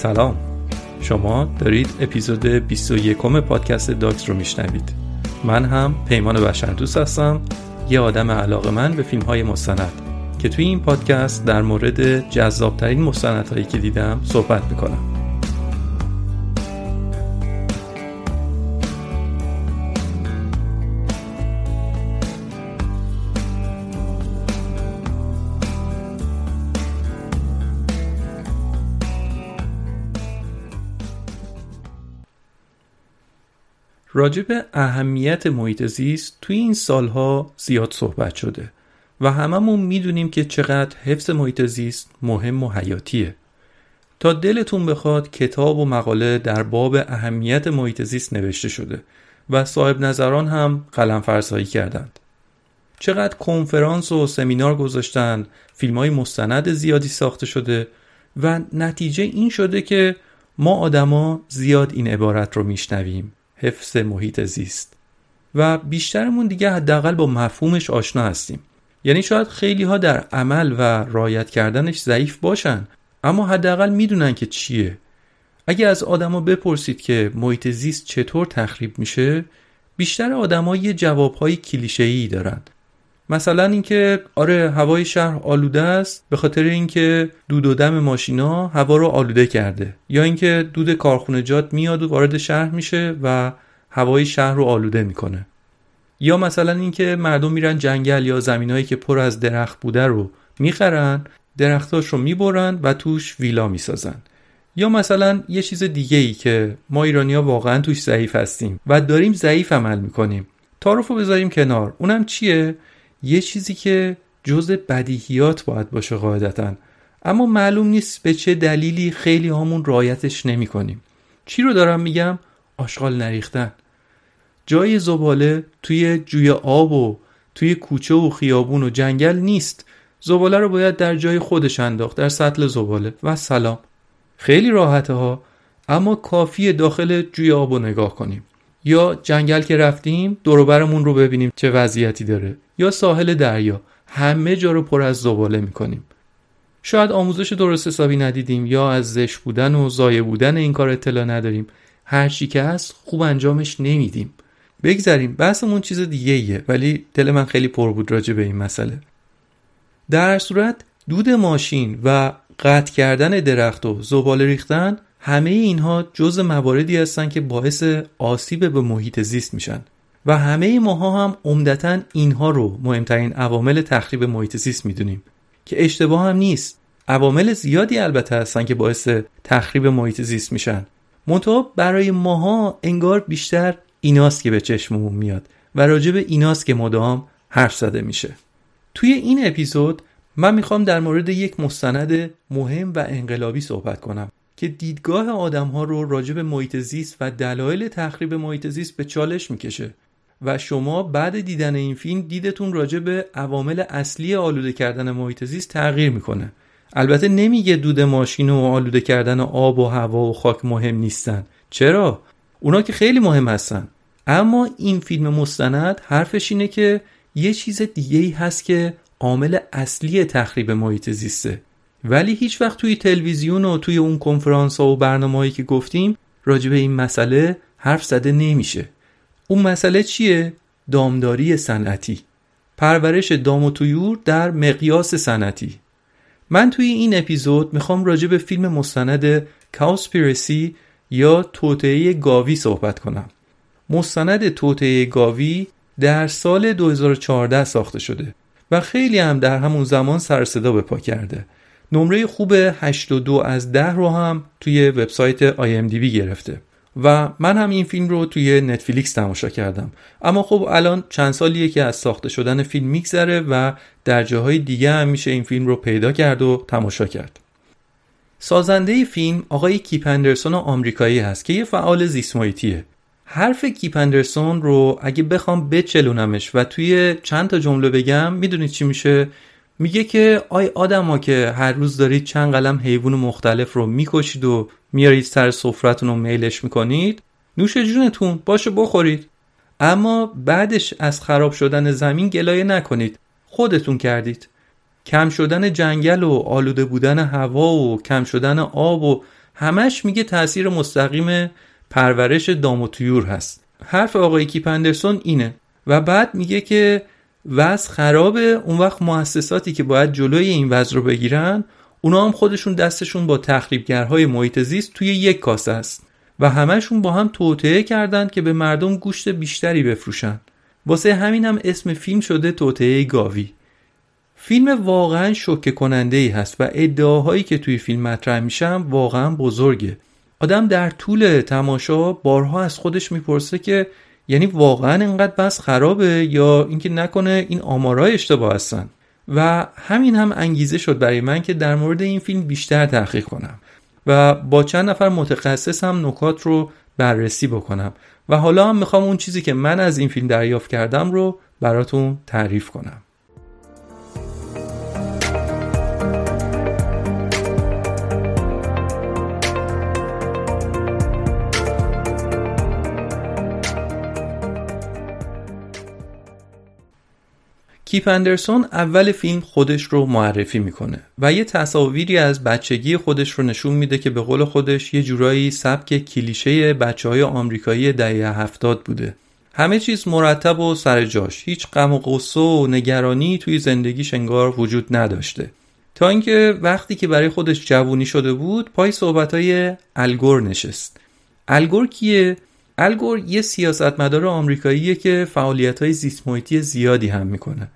سلام. شما دارید اپیزود 21 پادکست داکس رو میشنوید. من هم پیمان بشردوست هستم یه آدم علاقه من به فیلم های مستند که توی این پادکست در مورد جذابترین مستندهایی که دیدم صحبت می‌کنم. راجع به اهمیت محیط زیست توی این سالها زیاد صحبت شده و هممون می‌دونیم که چقدر حفظ محیط زیست مهم و حیاتیه. تا دلتون بخواد کتاب و مقاله در باب اهمیت محیط زیست نوشته شده و صاحب نظران هم قلم فرسایی کردند. چقدر کنفرانس و سمینار گذاشتن فیلم های مستند زیادی ساخته شده و نتیجه این شده که ما آدما زیاد این عبارت رو میشنویم. حفظ محیط زیست. و بیشترمون دیگه حداقل با مفهومش آشنا هستیم. یعنی شاید خیلی ها در عمل و رایت کردنش ضعیف باشن اما حداقل می‌دونن که چیه. اگه از آدما بپرسید که محیط زیست چطور تخریب میشه بیشتر آدما یه جوابهای کلیشه‌ای دارن. مثلا اینکه آره هوای شهر آلوده است به خاطر اینکه دود و دم ماشینا هوا رو آلوده کرده. یا اینکه دود کارخونجات میاد و وارد شهر میشه و هوای شهر رو آلوده می‌کنه. یا مثلا اینکه مردم میرن جنگل یا زمینهایی که پر از درخت بوده رو می‌خرن درختاش رو می‌برن و توش ویلا می‌سازن. یا مثلا یه چیز دیگه ای که ما ایرانیا واقعا توش ضعیف هستیم و داریم ضعیف عمل می‌کنیم. تعارف رو بذاریم کنار. اونم چیه؟ یه چیزی که جز بدیهیات باید باشه قاعدتا. اما معلوم نیست به چه دلیلی خیلی همون رایتش نمی کنیم. چی رو دارم میگم؟ آشغال نریختن. جای زباله توی جوی آب و توی کوچه و خیابون و جنگل نیست. زباله رو باید در جای خودش انداخت در سطل زباله. و سلام. خیلی راحته ها اما کافی داخل جوی آب رو نگاه کنیم. یا جنگل که رفتیم دوروبرمون رو ببینیم چه وضعیتی داره. یا ساحل دریا. همه جا رو پر از زباله می‌کنیم. شاید آموزش درست حسابی ندیدیم یا از زش بودن و زایه بودن این کار اطلاع نداریم. هر چی که هست خوب انجامش نمیدیم. بگذریم بحثمون چیز دیگه ایه ولی دل من خیلی پر بود راجع به این مسئله. در صورت دود ماشین و قطع کردن درخت و زباله ریختن همه اینها جز مواردی هستن که باعث آسیب به محیط زیست میشن. و همه ماها هم عمدتا اینها رو مهمترین عوامل تخریب محیط زیست می‌دونیم که اشتباه هم نیست. عوامل زیادی البته هستن که باعث تخریب محیط زیست میشن. منتها برای ماها انگار بیشتر ایناست که به چشممون میاد و راجع به ایناست که مدام حرف زده میشه. توی این اپیزود من می‌خوام در مورد یک مستند مهم و انقلابی صحبت کنم. که دیدگاه آدم ها رو راجع به محیط زیست و دلایل تخریب محیط زیست به چالش می‌کشه و شما بعد دیدن این فیلم دیدتون راجع به عوامل اصلی آلوده کردن محیط زیست تغییر می‌کنه. البته نمیگه دود ماشین و آلوده کردن آب و هوا و خاک مهم نیستن. چرا؟ اونا که خیلی مهم هستن. اما این فیلم مستند حرفش اینه که یه چیز دیگه ای هست که عامل اصلی تخریب محیط زیسته. ولی هیچ وقت توی تلویزیون و توی اون کنفرانس ها و برنامه که گفتیم راجع به این مسئله حرف زده نمیشه. اون مسئله چیه؟ دامداری صنعتی. پرورش دام و تویور در مقیاس صنعتی. من توی این اپیزود می‌خوام راجع به فیلم مستند کاوسپیرسی یا توطعه گاوی صحبت کنم. مستند توطعه گاوی در سال 2014 ساخته شده و خیلی هم در همون زمان سر صدا به پا کرده. نمره خوب 82 از 10 رو هم توی وبسایت IMDb گرفته. و من هم این فیلم رو توی نتفلیکس تماشا کردم. اما خب الان چند سالیه که از ساخته شدن فیلم میگذره و در جاهای دیگه هم میشه این فیلم رو پیدا کرد و تماشا کرد. سازنده فیلم آقای کیپ اندرسون آمریکایی هست که یه فعال زیسمایتیه حرف کیپ اندرسون رو اگه بخوام بچلونمش و توی چند تا جمله بگم می‌دونید چی میشه؟ میگه که آی آدما که هر روز دارید چند قلم حیوان مختلف رو می‌کشید و میارید سر سفرتون رو میلش می‌کنید نوش جونتون باشه بخورید. اما بعدش از خراب شدن زمین گلایه نکنید. خودتون کردید. کم شدن جنگل و آلوده بودن هوا و کم شدن آب و همش میگه تاثیر مستقیم پرورش دام و تویور هست. حرف آقای کیپندرسون اینه. و بعد میگه که وضع خرابه. اون وقت مؤسساتی که باید جلوی این وضع رو بگیرن اونا هم خودشون دستشون با تخریبگرهای محیط زیست توی یک کاسه است و همهشون با هم توطعه کردن که به مردم گوشت بیشتری بفروشن. واسه همین هم اسم فیلم شده توطعه گاوی. فیلم واقعا شوکه کننده ای هست و ادعاهایی که توی فیلم مطرح میشن واقعا بزرگه. آدم در طول تماشا بارها از خودش می‌پرسه که یعنی واقعا اینقدر بس خرابه یا اینکه نکنه این آمارای اشتباه هستن. و همین هم انگیزه شد برای من که در مورد این فیلم بیشتر تحقیق کنم و با چند نفر متخصص هم نکات رو بررسی بکنم. و حالا هم می‌خوام اون چیزی که من از این فیلم دریافت کردم رو براتون تعریف کنم. کیپ اندرسون اول فیلم خودش رو معرفی می‌کنه و یه تصاویری از بچگی خودش رو نشون میده که به قول خودش یه جورایی سبک کلیشه بچه های آمریکایی دهه هفتاد بوده. همه چیز مرتب و سر جاش. هیچ غم و غصه و نگرانی توی زندگیش انگار وجود نداشته. تا اینکه وقتی که برای خودش جوونی شده بود پای صحبتهای الگور نشست. الگور کیه؟ الگور یه سیاستمدار آمریکاییه که فعالیت های زیادی هم می‌کنه.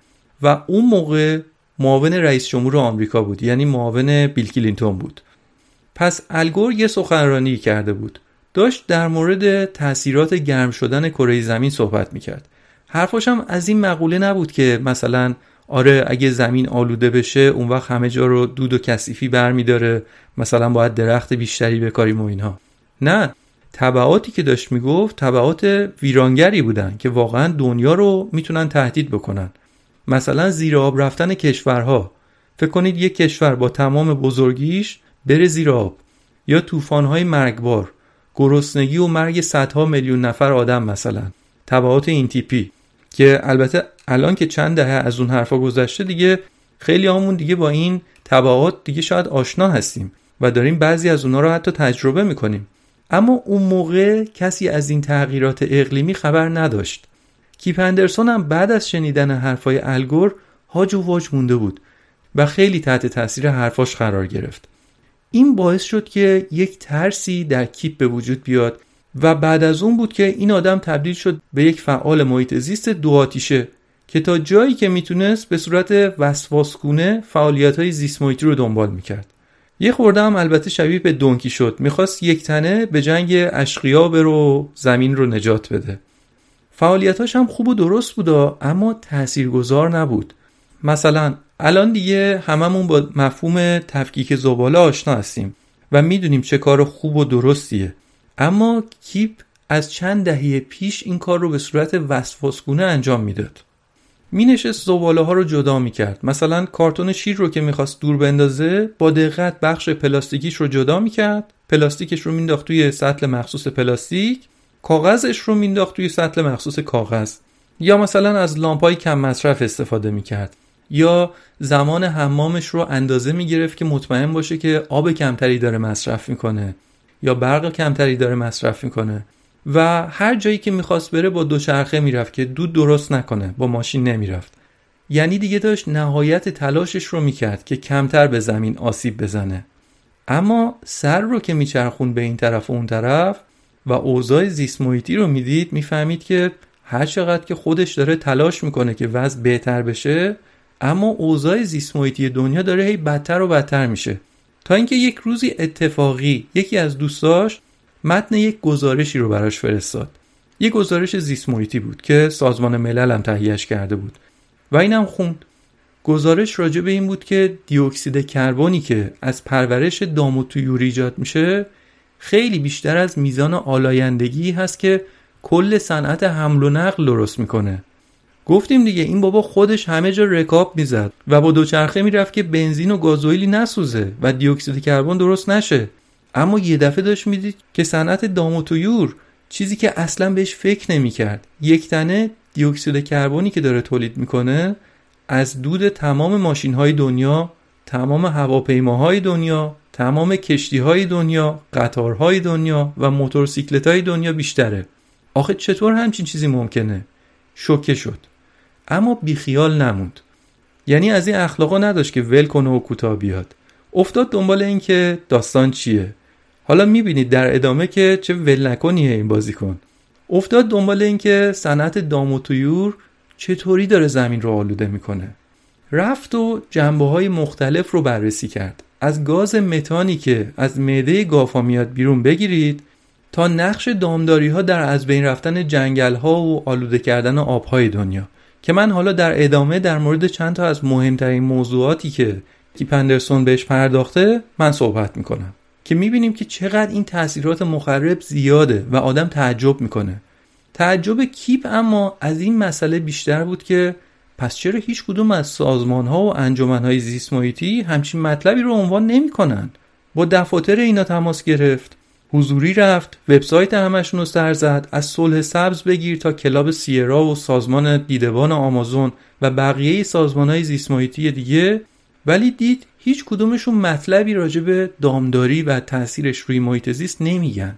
و اون موقع معاون رئیس جمهور آمریکا بود یعنی معاون بیل کلینتون بود. پس الگور یه سخنرانی کرده بود. داشت در مورد تاثیرات گرم شدن کره زمین صحبت می‌کرد. حرفاش هم از این مقوله نبود که مثلا آره اگه زمین آلوده بشه اون وقت همه جا رو دود و کثیفی برمیداره مثلا باید درخت بیشتری بکاریم و اینها. نه تبعاتی که داشت می‌گفت تبعات ویرانگری بودن که واقعا دنیا رو می‌تونن تهدید بکنن. مثلا زیر آب رفتن کشورها. فکر کنید یک کشور با تمام بزرگیش بره زیر آب. یا طوفان‌های مرگبار گرسنگی و مرگ صدها میلیون نفر آدم مثلا. تبعات این تیپی. که البته الان که چند دهه از اون حرفا گذشته دیگه خیلی همون دیگه با این تبعات دیگه شاید آشنا هستیم و داریم بعضی از اونها رو حتی تجربه می‌کنیم. اما اون موقع کسی از این تغییرات اقلیمی خبر نداشت. کیپ اندرسون هم بعد از شنیدن حرفای الگور هاج و واج مونده بود و خیلی تحت تاثیر حرفاش قرار گرفت. این باعث شد که یک ترسی در کیپ به وجود بیاد و بعد از اون بود که این آدم تبدیل شد به یک فعال محیط زیست دو آتیشه که تا جایی که می‌تونست به صورت وسواسگونه فعالیت های زیست محیطی رو دنبال می‌کرد. یه خورده هم البته شبیه به دونکی شد. می‌خواست یک تنه به جنگ اشقیا برو زمین رو نجات بده. فعالیتاش هم خوب و درست بودا اما تاثیرگذار نبود. مثلا الان دیگه هممون با مفهوم تفکیک زباله آشنا هستیم و می‌دونیم چه کار خوب و درستیه. اما کیپ از چند دهه پیش این کار رو به صورت وسواسگونه انجام می‌داد. مینشست زباله ها رو جدا می‌کرد. مثلا کارتون شیر رو که می‌خواست دور بندازه با دقت بخش پلاستیکیش رو جدا می‌کرد. پلاستیکش رو مینداخت توی سطل مخصوص پلاستیک. کاغذش رو مینداخت توی سطل مخصوص کاغذ. یا مثلا از لامپای کم مصرف استفاده می‌کرد. یا زمان حمامش رو اندازه می‌گرفت که مطمئن باشه که آب کمتری داره مصرف می‌کنه. یا برق کمتری داره مصرف می‌کنه. و هر جایی که می‌خواست بره با دوچرخه می‌رفت که دود درست نکنه با ماشین نمی‌رفت. یعنی دیگه داشت نهایت تلاشش رو می‌کرد که کمتر به زمین آسیب بزنه. اما سر رو که میچرخون به این طرف و اون طرف و اوضاع زیست رو می‌دید می‌فهمید که هر چقدر که خودش داره تلاش می‌کنه که وضع بهتر بشه اما اوضاع زیست دنیا داره هی بدتر و بدتر میشه. تا اینکه یک روزی اتفاقی یکی از دوستاش متن یک گزارشی رو براش فرستاد. یک گزارش زیست بود که سازمان ملل هم تهیهش کرده بود و اینم خوند. گزارش راجع به این بود که دیوکسید کربنی که از پرورش دام و ایجاد میشه خیلی بیشتر از میزان آلایندگی هست که کل صنعت حمل و نقل درست می‌کنه. گفتیم دیگه این بابا خودش همه جا رکاب می‌زد و با دوچرخه می‌رفت که بنزین و گازوئیلی نسوزه و دیوکسید کربن درست نشه. اما یه دفعه داشت می‌دید که صنعت دام و تویور چیزی که اصلا بهش فکر نمی‌کرد. یک تنه دیوکسید کربنی که داره تولید می‌کنه از دود تمام ماشین های دنیا تمام هواپیماهای دنیا تمام کشتی های دنیا قطارهای دنیا و موتورسیکلت های دنیا بیشتره. آخه چطور همچین چیزی ممکنه؟ شوکه شد. اما بیخیال نموند. یعنی از این اخلاقا نداشت که ول کنه و کوتاه بیاد. افتاد دنبال این که داستان چیه. حالا می‌بینید در ادامه که چه ول نکنیه این بازیکن. افتاد دنبال این که صنعت دام و تویور چطوری داره زمین رو آلوده می‌کنه. رفت و جنبه های مختلف رو بررسی کرد. از گاز متانی که از معده گافا میاد بیرون بگیرید تا نقش دامداری ها در از بین رفتن جنگل ها و آلوده کردن آبهای دنیا که من حالا در ادامه در مورد چند تا از مهمترین موضوعاتی که کی پندرسون بهش پرداخته من صحبت می‌کنم که می‌بینیم که چقدر این تاثیرات مخرب زیاده و آدم تعجب می‌کنه. تعجب کیپ اما از این مسئله بیشتر بود که پس چرا هیچ کدوم از سازمان ها و انجمن های زیست محیطی همچین مطلبی رو عنوان نمی‌کنن؟ با دفاتر اینا تماس گرفت حضوری رفت وبسایت همشون رو سر زد از صلح سبز بگیر تا کلاب سیرا و سازمان دیدبان آمازون و بقیه سازمان های زیست محیطی دیگه. ولی دید هیچ کدومشون مطلبی راجع به دامداری و تاثیرش روی محیط زیست نمیگن.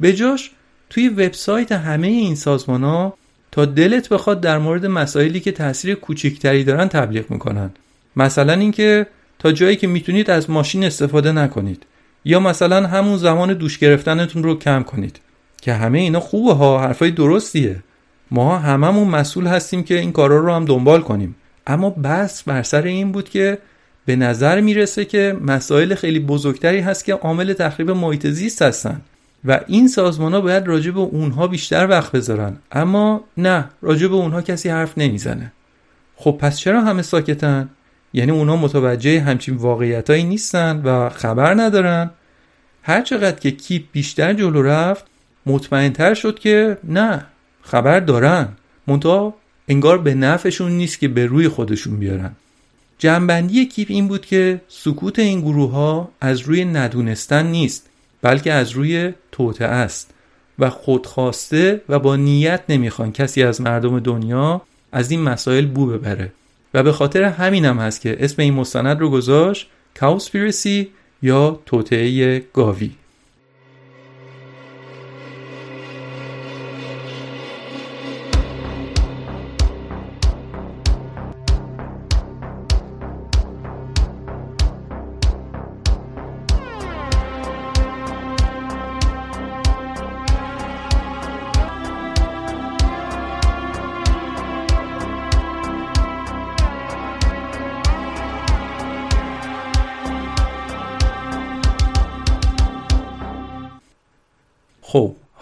به جاش توی وبسایت همه این سازمان ها تا دلت بخواد در مورد مسائلی که تاثیر کوچکتری دارن تبلیغ می‌کنن. مثلا اینکه تا جایی که می‌تونید از ماشین استفاده نکنید یا مثلا همون زمان دوش گرفتنتون رو کم کنید که همه اینا خوبه ها حرفای درستیه. ما هممون مسئول هستیم که این کارا رو هم دنبال کنیم. اما بس بر سر این بود که به نظر می‌رسه که مسائل خیلی بزرگتری هست که عامل تخریب محیط زیست هستن. و این سازمان ها باید راجع به اونها بیشتر وقت بذارن. اما نه راجع به اونها کسی حرف نمی‌زنه. خب پس چرا همه ساکتن؟ یعنی اونها متوجه همچین واقعیتایی نیستن و خبر ندارن؟ هر چقدر که کیپ بیشتر جلو رفت مطمئنتر شد که نه خبر دارن. منتها انگار به نفعشون نیست که به روی خودشون بیارن. جنبندی کیپ این بود که سکوت این گروه ها از روی ندونستن نیست. بلکه از روی توته است و خودخواسته و با نیت نمی‌خوان کسی از مردم دنیا از این مسائل بو ببره. و به خاطر همینم هم هست که اسم این مستند رو گذاشت کاوسپیرسی یا توطعه گاوی.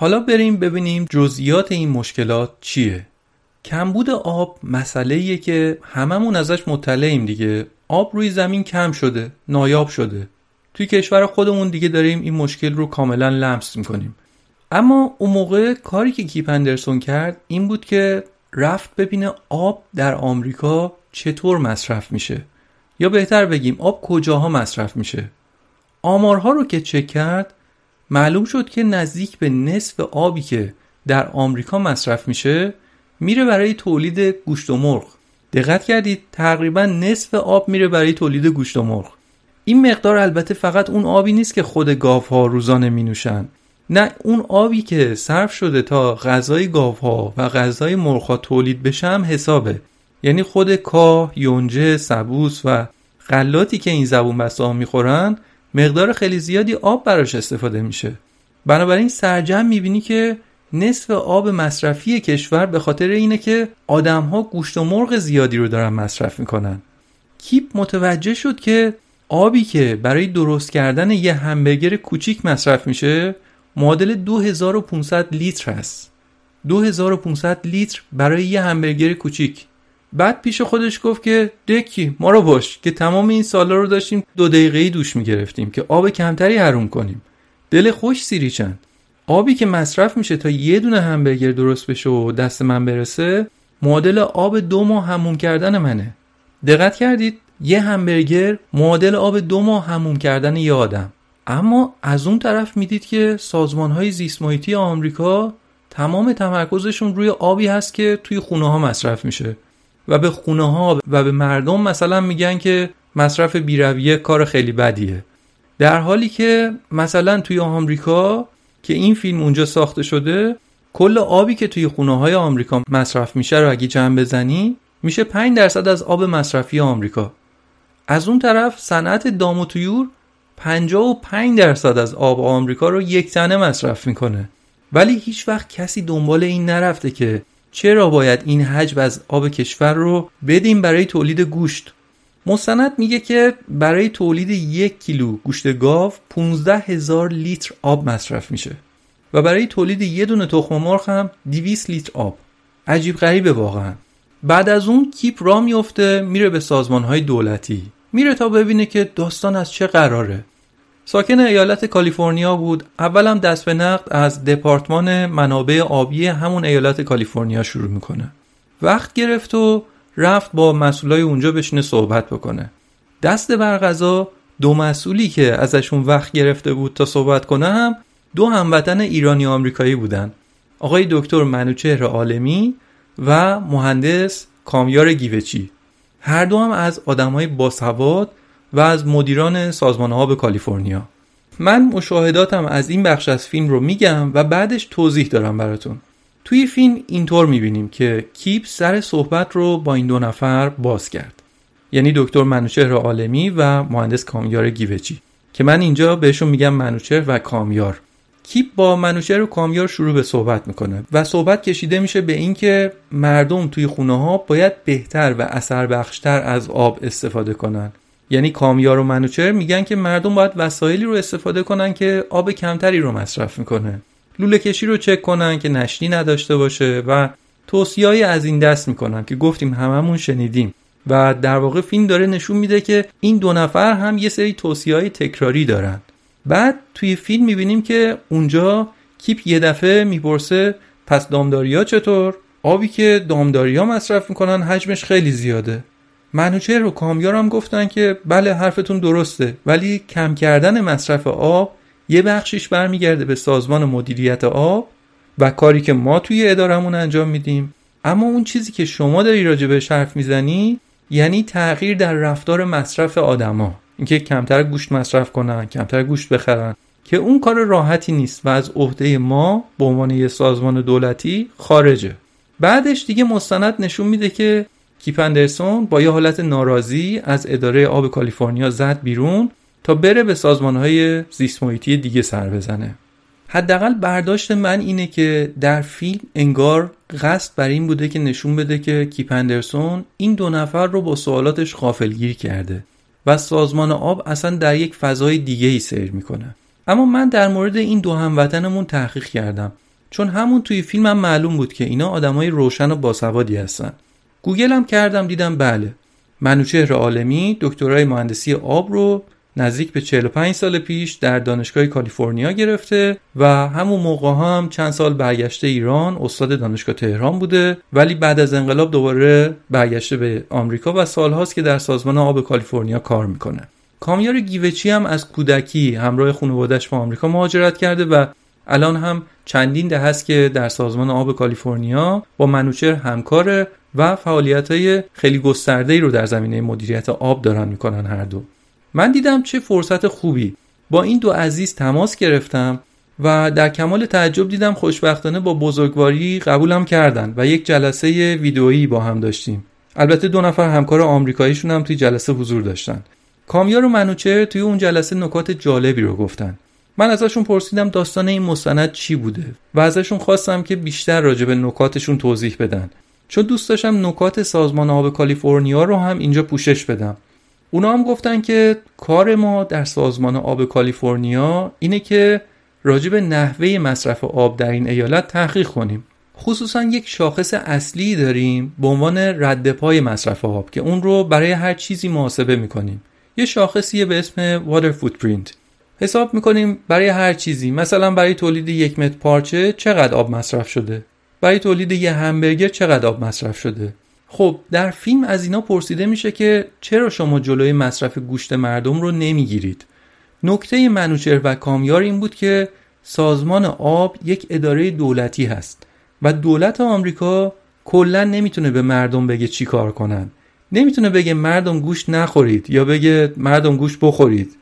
حالا بریم ببینیم جزئیات این مشکلات چیه. کمبود آب مسئله که هممون ازش مطلعیم دیگه. آب روی زمین کم شده نایاب شده. توی کشور خودمون دیگه داریم این مشکل رو کاملا لمس می‌کنیم. اما اون موقع کاری که کیپ اندرسون کرد این بود که رفت ببینه آب در آمریکا چطور مصرف میشه. یا بهتر بگیم آب کجاها مصرف میشه. آمارها رو که چک کرد معلوم شد که نزدیک به نصف آبی که در آمریکا مصرف میشه میره برای تولید گوشت و مرغ. دقت کردید تقریبا نصف آب میره برای تولید گوشت و مرغ. این مقدار البته فقط اون آبی نیست که خود گاوها روزانه می نوشن نه اون آبی که صرف شده تا غذای گاوها و غذای مرغها تولید بشه هم حسابه. یعنی خود کاه، یونجه، سبوس و غلاتی که این زبون بسته می‌خورن مقدار خیلی زیادی آب براش استفاده میشه. بنابراین سرجم می‌بینی که نصف آب مصرفی کشور به خاطر اینه که آدمها گوشت و مرغ زیادی رو دارن مصرف می‌کنن. کیپ متوجه شد که آبی که برای درست کردن یه همبرگر کوچیک مصرف میشه معادل 2500 لیتر هست 2500 لیتر برای یه همبرگر کوچیک. بعد پیش خودش گفت که دکی ما رو باش که تمام این سالا رو داشتیم دو دقیقه دوش می‌گرفتیم که آب کمتری حروم کنیم. دل خوش سیری چند. آبی که مصرف میشه تا یه دونه همبرگر درست بشه و دست من برسه معادل آب دو ماه هموم کردن منه. دقت کردید؟ یه همبرگر معادل آب دو ماه هموم کردن یه آدم. اما از اون طرف می‌دید که سازمان های زیست آمریکا تمام تمرکزشون روی آبی هست که توی خونه ها مصرف میشه. و به خونه ها و به مردم مثلا میگن که مصرف بیرویه کار خیلی بدیه. در حالی که مثلا توی آمریکا که این فیلم اونجا ساخته شده کل آبی که توی خونه های آمریکا مصرف میشه رو اگه جمع بزنی میشه 5 درصد از آب مصرفی آمریکا. از اون طرف صنعت دام و تویور 55 درصد از آب آمریکا رو یک تنه مصرف می‌کنه. ولی هیچ وقت کسی دنبال این نرفته که چرا باید این حجم از آب کشور رو بدیم برای تولید گوشت؟ مستند میگه که برای تولید یک کیلو گوشت گاو 15 هزار لیتر آب مصرف میشه و برای تولید یه دونه تخم مرغ هم 200 لیتر آب. عجیب غریبه واقعا. بعد از اون کیپ را میفته میره به سازمان های دولتی. میره تا ببینه که داستان از چه قراره. ساکن ایالت کالیفرنیا بود. اولم دست به نقد از دپارتمان منابع آبی همون ایالت کالیفرنیا شروع می‌کنه. وقت گرفت و رفت با مسئولای اونجا بشینه صحبت بکنه. دست بر غذا دو مسئولی که ازشون وقت گرفته بود تا صحبت کنه هم دو هموطن ایرانی آمریکایی بودن. آقای دکتر منوچهر عالمی و مهندس کامیار گیوچی. هر دو هم از آدمای باسواد و از مدیران سازمان ها به کالیفرنیا. من مشاهداتم از این بخش از فیلم رو میگم و بعدش توضیح دارم براتون. توی فیلم اینطور می‌بینیم که کیپ سر صحبت رو با این دو نفر باز کرد. یعنی دکتر منوچهر عالمی و مهندس کامیار گیوچی که من اینجا بهشون میگم منوچهر و کامیار. کیپ با منوچهر و کامیار شروع به صحبت می‌کنه و صحبت کشیده میشه به اینکه مردم توی خونه ها باید بهتر و اثر بخشتر از آب استفاده کنن. یعنی کامیار و منوچهر میگن که مردم باید وسایلی رو استفاده کنن که آب کمتری رو مصرف می‌کنه. لوله کشی رو چک کنن که نشنی نداشته باشه و توصیه از این دست می‌کنن که گفتیم هممون شنیدیم. و در واقع فیلم داره نشون میده که این دو نفر هم یه سری توصیه های تکراری دارن. بعد توی فیلم می‌بینیم که اونجا کیپ یه دفعه می‌پرسه پس دامداریا چطور؟ آبی که دامداریا مصرف می‌کنن حجمش خیلی زیاده. منوچهر و کامیار هم گفتن که بله حرفتون درسته ولی کم کردن مصرف آب یه بخشیش برمیگرده به سازمان مدیریت آب و کاری که ما توی ادارمون انجام میدیم. اما اون چیزی که شما داری راجع بهش حرف می‌زنی یعنی تغییر در رفتار مصرف آدما. اینکه کمتر گوشت مصرف کنن کمتر گوشت بخرن که اون کار راحتی نیست و از عهده ما به عنوان یه سازمان دولتی خارجه. بعدش دیگه مستند نشون میده که کیپ اندرسون با یه حالت ناراضی از اداره آب کالیفرنیا زد بیرون تا بره به سازمانهای زیست محیطی دیگه سر بزنه. حداقل برداشت من اینه که در فیلم انگار قصد بر این بوده که نشون بده که کیپ اندرسون این دو نفر رو با سوالاتش غافلگیر کرده و سازمان آب اصلا در یک فضای دیگه ای سیر می‌کنه. اما من در مورد این دو هموطنمون تحقیق کردم چون همون توی فیلمم هم معلوم بود که اینا آدمای روشن و باسوادی هستن. گوگل هم کردم دیدم بله. منوچهر عالمی دکترای مهندسی آب رو نزدیک به 45 سال پیش در دانشگاه کالیفرنیا گرفته و همون موقع هم چند سال برگشته ایران استاد دانشگاه تهران بوده. ولی بعد از انقلاب دوباره برگشته به آمریکا و سالهاست که در سازمان آب کالیفرنیا کار می‌کنه. کامیار گیوچی هم از کودکی همراه خانوادش به آمریکا مهاجرت کرده و الان هم چندین ده هست که در سازمان آب کالیفرنیا با منوچر همکاره و فعالیت های خیلی گسترده رو در زمینه مدیریت آب دارن می‌کنن هر دو. من دیدم چه فرصت خوبی. با این دو عزیز تماس گرفتم و در کمال تعجب دیدم خوشبختانه با بزرگواری قبولم کردن و یک جلسه ویدئویی با هم داشتیم. البته دو نفر همکار آمریکاییشون هم توی جلسه حضور داشتن. کامیار و منوچه توی اون جلسه نکات جالبی رو گفتن. من ازشون پرسیدم داستان این مستند چی بوده و ازشون خواستم که بیشتر راجع به نکاتشون توضیح بدن. چون دوست داشتم نکات سازمان آب کالیفرنیا رو هم اینجا پوشش بدم. اونا هم گفتن که کار ما در سازمان آب کالیفرنیا اینه که راجع به نحوه مصرف آب در این ایالت تحقیق کنیم. خصوصا یک شاخص اصلی داریم به عنوان رد پای مصرف آب که اون رو برای هر چیزی محاسبه می‌کنیم. یه شاخصیه به اسم water footprint. حساب می‌کنیم برای هر چیزی. مثلا برای تولید یک متر پارچه چقدر آب مصرف شده؟ برای تولید یه همبرگر چقدر آب مصرف شده؟ خب در فیلم از اینا پرسیده میشه که چرا شما جلوی مصرف گوشت مردم رو نمی‌گیرید؟ نکته منوچر و کامیار این بود که سازمان آب یک اداره دولتی هست و دولت آمریکا کلا نمی‌تونه به مردم بگه چی کار کنن. نمی‌تونه بگه مردم گوشت نخورید یا بگه مردم گوشت بخورید.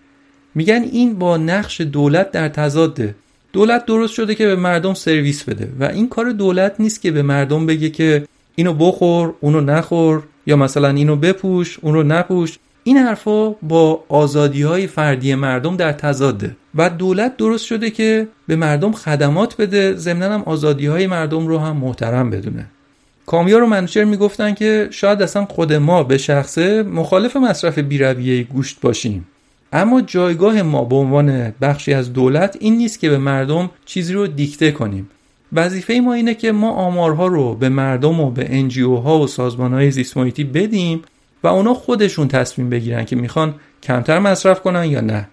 میگن این با نقش دولت در تضاده. دولت درست شده که به مردم سرویس بده و این کار دولت نیست که به مردم بگه که اینو بخور اونو نخور یا مثلا اینو بپوش اونو نپوش. این حرفا با آزادی های فردی مردم در تضاده و دولت درست شده که به مردم خدمات بده ضمنا هم آزادی های مردم رو هم محترم بدونه. کامیار و منوچر می‌گفتن که شاید اصلا خود ما به شخصه مخالف مصرف بیرویه گوشت باشیم. اما جایگاه ما به عنوان بخشی از دولت این نیست که به مردم چیزی رو دیکته کنیم. وظیفه ما اینه که ما آمارها رو به مردم و به انجیو ها و سازمان های زیست بدیم و اونا خودشون تصمیم بگیرن که می‌خوان کمتر مصرف کنن یا نه.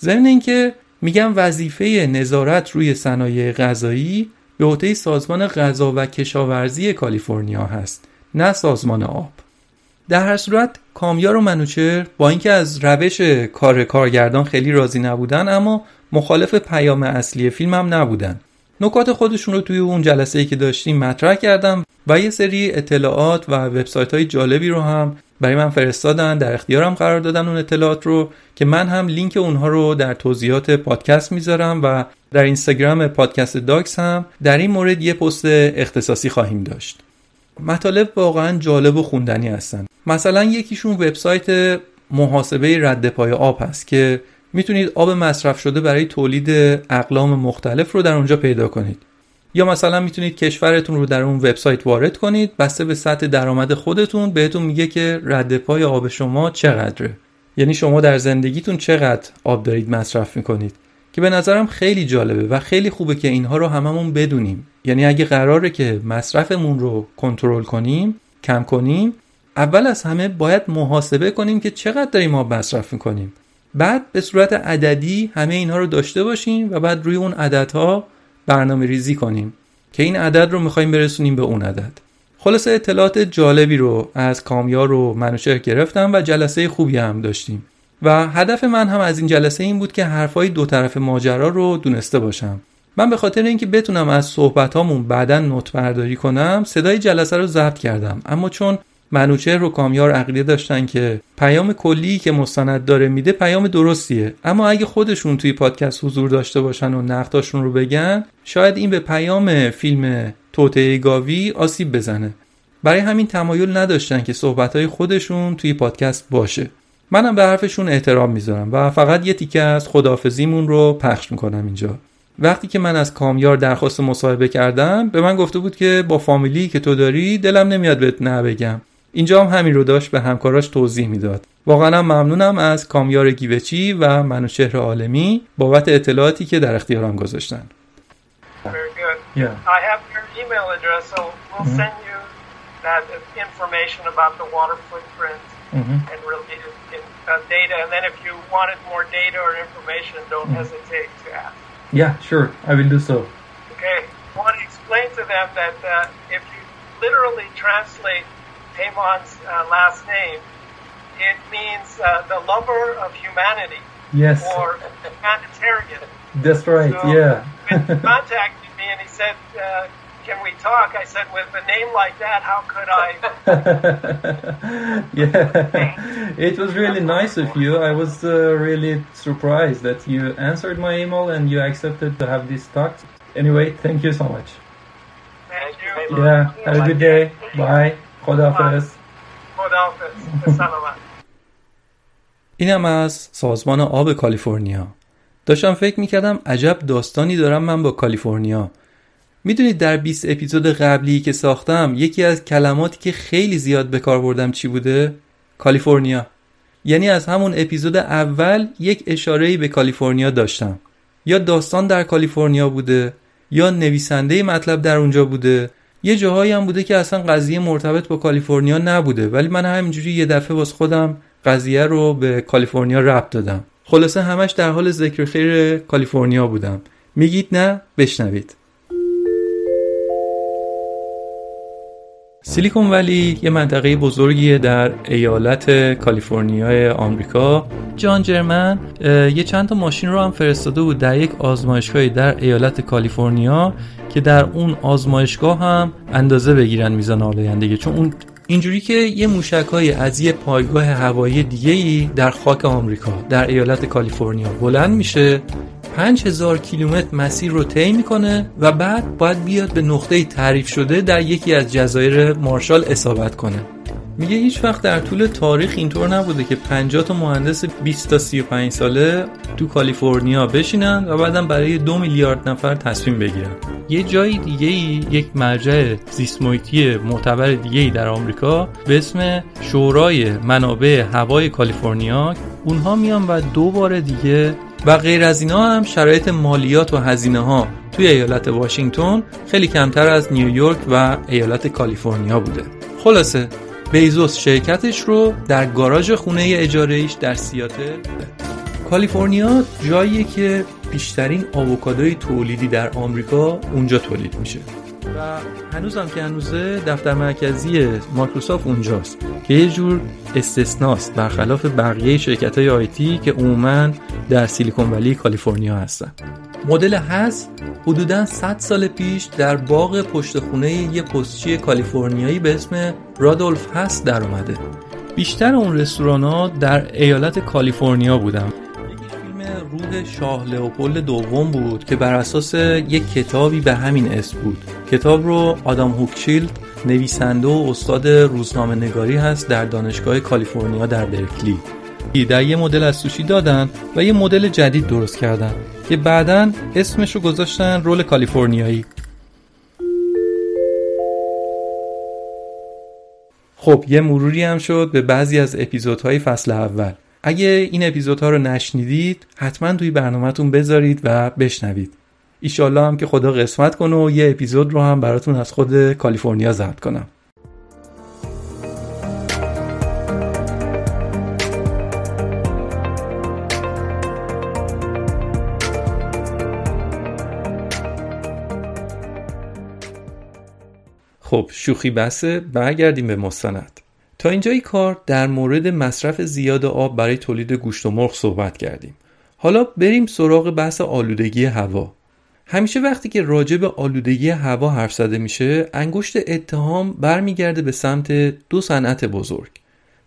ضمن اینکه میگم وظیفه نظارت روی صنایع غذایی به عهده سازمان غذا و کشاورزی کالیفرنیا هست نه سازمان آب. در هر صورت کامیار و منوچر با اینکه از روش کار کارگردان خیلی راضی نبودن اما مخالف پیام اصلی فیلم هم نبودن. نکات خودشون رو توی اون جلسه ای که داشتیم مطرح کردم و یه سری اطلاعات و وبسایت های جالبی رو هم برای من فرستادن در اختیارم قرار دادن اون اطلاعات رو که من هم لینک اونها رو در توضیحات پادکست می‌ذارم و در اینستاگرام پادکست داکس هم در این مورد یه پست اختصاصی خواهیم داشت. مطالب واقعا جالب و خوندنی هستن. مثلا یکیشون وبسایت محاسبه رد پای آب هست که می‌تونید آب مصرف شده برای تولید اقلام مختلف رو در اونجا پیدا کنید. یا مثلا می‌تونید کشورتون رو در اون وبسایت وارد کنید بسته به سطح درآمد خودتون بهتون میگه که رد پای آب شما چقدره. یعنی شما در زندگیتون چقدر آب دارید مصرف می‌کنید. که به نظرم خیلی جالبه و خیلی خوبه که اینها رو هممون بدونیم. یعنی اگه قراره که مصرفمون رو کنترل کنیم کم کنیم اول از همه باید محاسبه کنیم که چقدر داریم آب مصرف می‌کنیم. بعد به صورت عددی همه اینها رو داشته باشیم و بعد روی اون عددها برنامه ریزی کنیم که این عدد رو می‌خوایم برسونیم به اون عدد. خلاصه اطلاعات جالبی رو از کامیار و منوچهر گرفتم و جلسه خوبی هم داشتیم. و هدف من هم از این جلسه این بود که حرفای دو طرف ماجرا رو دونسته باشم. من به خاطر اینکه بتونم از صحبتامون بعدا نوت برداری کنم صدای جلسه رو ضبط کردم. اما چون منوچهر و کامیار عقیده داشتن که پیام کلی که مستند داره میده پیام درستیه. اما اگه خودشون توی پادکست حضور داشته باشن و نقداشون رو بگن شاید این به پیام فیلم توته گاوی آسیب بزنه. برای همین تمایل نداشتن که صحبتهای خودشون توی پادکست باشه. منم به حرفشون احترام می‌ذارم و فقط یه تیکه از خدافزیمون رو پخش می‌کنم اینجا وقتی که من از کامیار درخواست مصاحبه کردم به من گفته بود که با فامیلی که تو داری دلم نمیاد بهت نه بگم اینجا هم همین رو داشت به همکاراش توضیح می‌داد واقعا ممنونم از کامیار گیوچی و شهر عالمی بابت اطلاعاتی که در اختیارم گذاشتن Yeah. I have your email address, so we'll Mhm. send you that information about the water footprint Mhm. and in, uh, data. And then if you wanted more data or information, don't Mhm. hesitate to ask. Yeah, sure. I will do so. Okay. I want to explain to them that uh, if you literally translate Paymon's uh, last name, it means uh, the lover of humanity Yes. or humanitarian. That's right. So yeah. he contacted me and he said, uh, "Can we talk?" I said, "With a name like that, how could I?" yeah, it was really nice of you. I was uh, really surprised that you answered my email and you accepted to have this talk. Anyway, thank you so much. Thank you. Yeah, have a good day. Bye. خداحافظ. خداحافظ. به سلامت. اینم از سازمان آب کالیفرنیا داشتم فکر میکردم عجب داستانی دارم من با کالیفرنیا می‌دونید در 20 اپیزود قبلی که ساختم یکی از کلماتی که خیلی زیاد به کار بردم چی بوده؟ کالیفرنیا. یعنی از همون اپیزود اول یک اشارهی به کالیفرنیا داشتم. یا داستان در کالیفرنیا بوده یا نویسنده مطلب در اونجا بوده. یه جاهایی هم بوده که اصلا قضیه مرتبط با کالیفرنیا نبوده ولی من همینجوری یه دفعه واسه خودم قضیه رو به کالیفرنیا ربط دادم. خلاصه همش در حال ذکر خیر کالیفرنیا بودم. میگید نه؟ بشنوید. سیلیکون ولی یه منطقه بزرگیه در ایالت کالیفرنیای آمریکا. جان جرمن یه چند تا ماشین رو هم فرستاده بود در یک آزمایشگاهی در ایالت کالیفرنیا که در اون آزمایشگاه هم اندازه بگیرن میزان آلایندگی. چون اون اینجوری که یه موشکای از یه پایگاه هوایی دیگه ای در خاک آمریکا در ایالت کالیفرنیا بلند میشه 5000 کیلومتر مسیر رو طی می‌کنه و بعد باید بیاد به نقطه تعریف شده در یکی از جزایر مارشال اصابت کنه. میگه هیچ وقت در طول تاریخ اینطور نبوده که 50 تا مهندس 20 تا 35 ساله تو کالیفرنیا بشینن و بعدم برای دو میلیارد نفر تصمیم بگیرن. یه جای دیگه ای یک مرجع زیست محیطی معتبر دیگه ای در آمریکا به اسم شورای منابع هوای کالیفرنیا اونها میان و دو بار دیگه و غیر از اینا هم شرایط مالیات و هزینه ها توی ایالت واشنگتن خیلی کمتر از نیویورک و ایالت کالیفرنیا بوده. خلاصه بیزوس شرکتش رو در گاراژ خونه اجاره ایش در سیاتل کالیفرنیا جاییه که بیشترین آووکادوی تولیدی در آمریکا اونجا تولید میشه. و هنوزم که هنوزه دفتر مرکزی مایکروسافت اونجاست که یه جور استثناست برخلاف بقیه شرکت های آیتی که عموما در سیلیکون ولی کالیفرنیا هستن. مدل هز حدودا 100 سال پیش در باغ پشت خونه یه پستچی کالیفرنیایی به اسم رادولف هست در اومده. بیشتر اون رستوران ها در ایالت کالیفرنیا بودن. روح شاه لئوپولد دوم بود که بر اساس یک کتابی به همین اسم بود. کتاب رو آدام هوکشیلد نویسنده و استاد روزنامه نگاری هست در دانشگاه کالیفرنیا در برکلی. در یه مدل از سوشی دادن و یه مدل جدید درست کردن که بعدا اسمش رو گذاشتن رول کالیفرنیایی. خب یه مروری هم شد به بعضی از اپیزودهای فصل اول. اگه این اپیزودها رو نشنیدید حتما توی برنامهتون بذارید و بشنوید. ایشالله هم که خدا قسمت کنه و یه اپیزود رو هم براتون از خود کالیفرنیا ضبط کنم. خب شوخی بسه برگردیم به مستند. تا اینجای کار در مورد مصرف زیاد آب برای تولید گوشت و مرغ صحبت کردیم. حالا بریم سراغ بحث آلودگی هوا. همیشه وقتی که راجع به آلودگی هوا حرف زده میشه انگشت اتهام برمیگرده به سمت دو صنعت بزرگ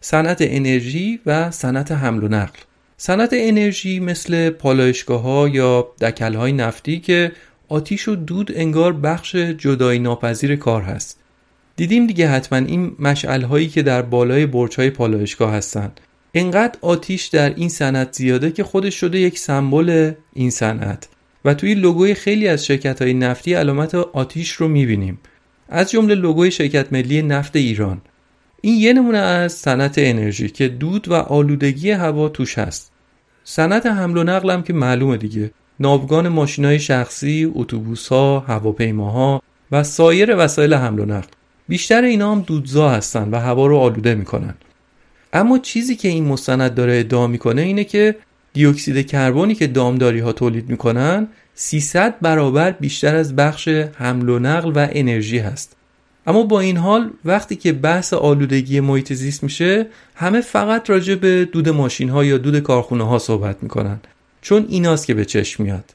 صنعت انرژی و صنعت حمل و نقل. صنعت انرژی مثل پالایشگاه ها یا دکل های نفتی که آتیش و دود انگار بخش جدایی ناپذیر کار هست. دیدیم دیگه حتما این مشعل هایی که در بالای برج های پالایشگاه هستن. انقدر آتیش در این صنعت زیاده که خودش شده یک سمبل این صنعت. و توی لوگوی خیلی از شرکت های نفتی علامت آتیش رو می‌بینیم. از جمله لوگوی شرکت ملی نفت ایران. این یه نمونه از صنعت انرژی که دود و آلودگی هوا توش هست. صنعت حمل و نقل هم که معلومه دیگه. ناوگان ماشینای شخصی، اتوبوس‌ها، هواپیماها و سایر وسایل حمل و نقل. بیشتر اینا هم دودزا هستن و هوا رو آلوده می‌کنن. اما چیزی که این مستند داره ادعا می‌کنه اینه که دیوکسید کربنی که دامداری ها تولید می‌کنن 300 برابر بیشتر از بخش حمل و نقل و انرژی هست. اما با این حال وقتی که بحث آلودگی محیط زیست میشه همه فقط راجع به دود ماشین ها یا دود کارخونه ها صحبت می‌کنن چون ایناست که به چشم میاد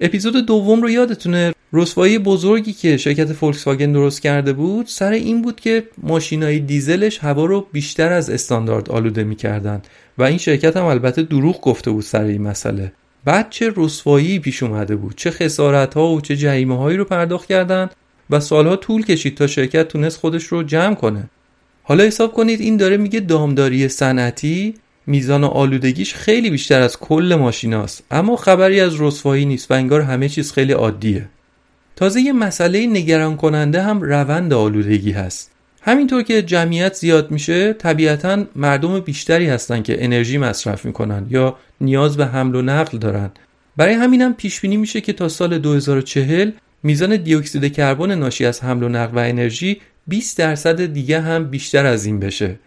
اپیزود دوم رو یادتونه رسوایی بزرگی که شرکت فولکس واگن درست کرده بود سر این بود که ماشینای دیزلش هوا رو بیشتر از استاندارد آلوده می‌کردن و این شرکت هم البته دروغ گفته بود سر این مسئله. بعد چه رسوایی پیش اومده بود چه خسارت ها و چه جریمه هایی رو پرداخت کردن و سالها طول کشید تا شرکت تونست خودش رو جمع کنه. حالا حساب کنید این داره میگه دامداری صنعتی میزان آلودگیش خیلی بیشتر از کل ماشیناست اما خبری از رسوایی نیست و انگار همه چیز خیلی عادیه. تازه یه مسئله نگران کننده هم روند آلودگی هست. همینطور که جمعیت زیاد میشه طبیعتا مردم بیشتری هستن که انرژی مصرف می‌کنن یا نیاز به حمل و نقل دارن. برای همینم پیش بینی میشه که تا سال 2040 میزان دیوکسید کربن ناشی از حمل و نقل و انرژی 20 درصد دیگه هم بیشتر از این بشه.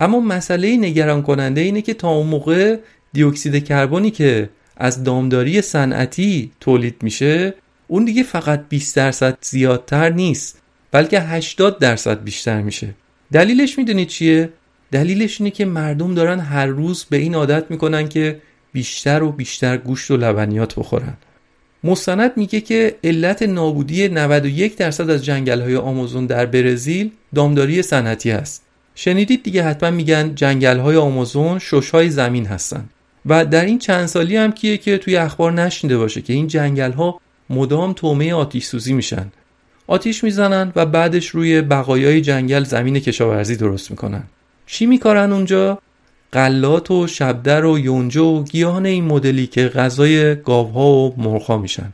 اما مسئله نگران کننده اینه که تا اون موقع دیوکسید کربنی که از دامداری صنعتی تولید میشه اون دیگه فقط 20 درصد زیادتر نیست بلکه 80 درصد بیشتر میشه. دلیلش می‌دونید چیه؟ دلیلش اینه که مردم دارن هر روز به این عادت می‌کنن که بیشتر و بیشتر گوشت و لبنیات بخورن. مستند میگه که علت نابودی 91 درصد از جنگل های آمازون در برزیل دامداری صنعتی است. شنیدید دیگه حتما میگن جنگل های آمازون شش های زمین هستن. و در این چند سالی هم کیه که توی اخبار نشنیده باشه که این جنگل ها مدام تومه آتیش سوزی میشن. آتیش می‌زنن و بعدش روی بقایای جنگل زمین کشاورزی درست می‌کنن. چی میکارن اونجا؟ قلات و شبدر و یونجه و گیاهان این مدلی که غذای گاوها و مرغها میشن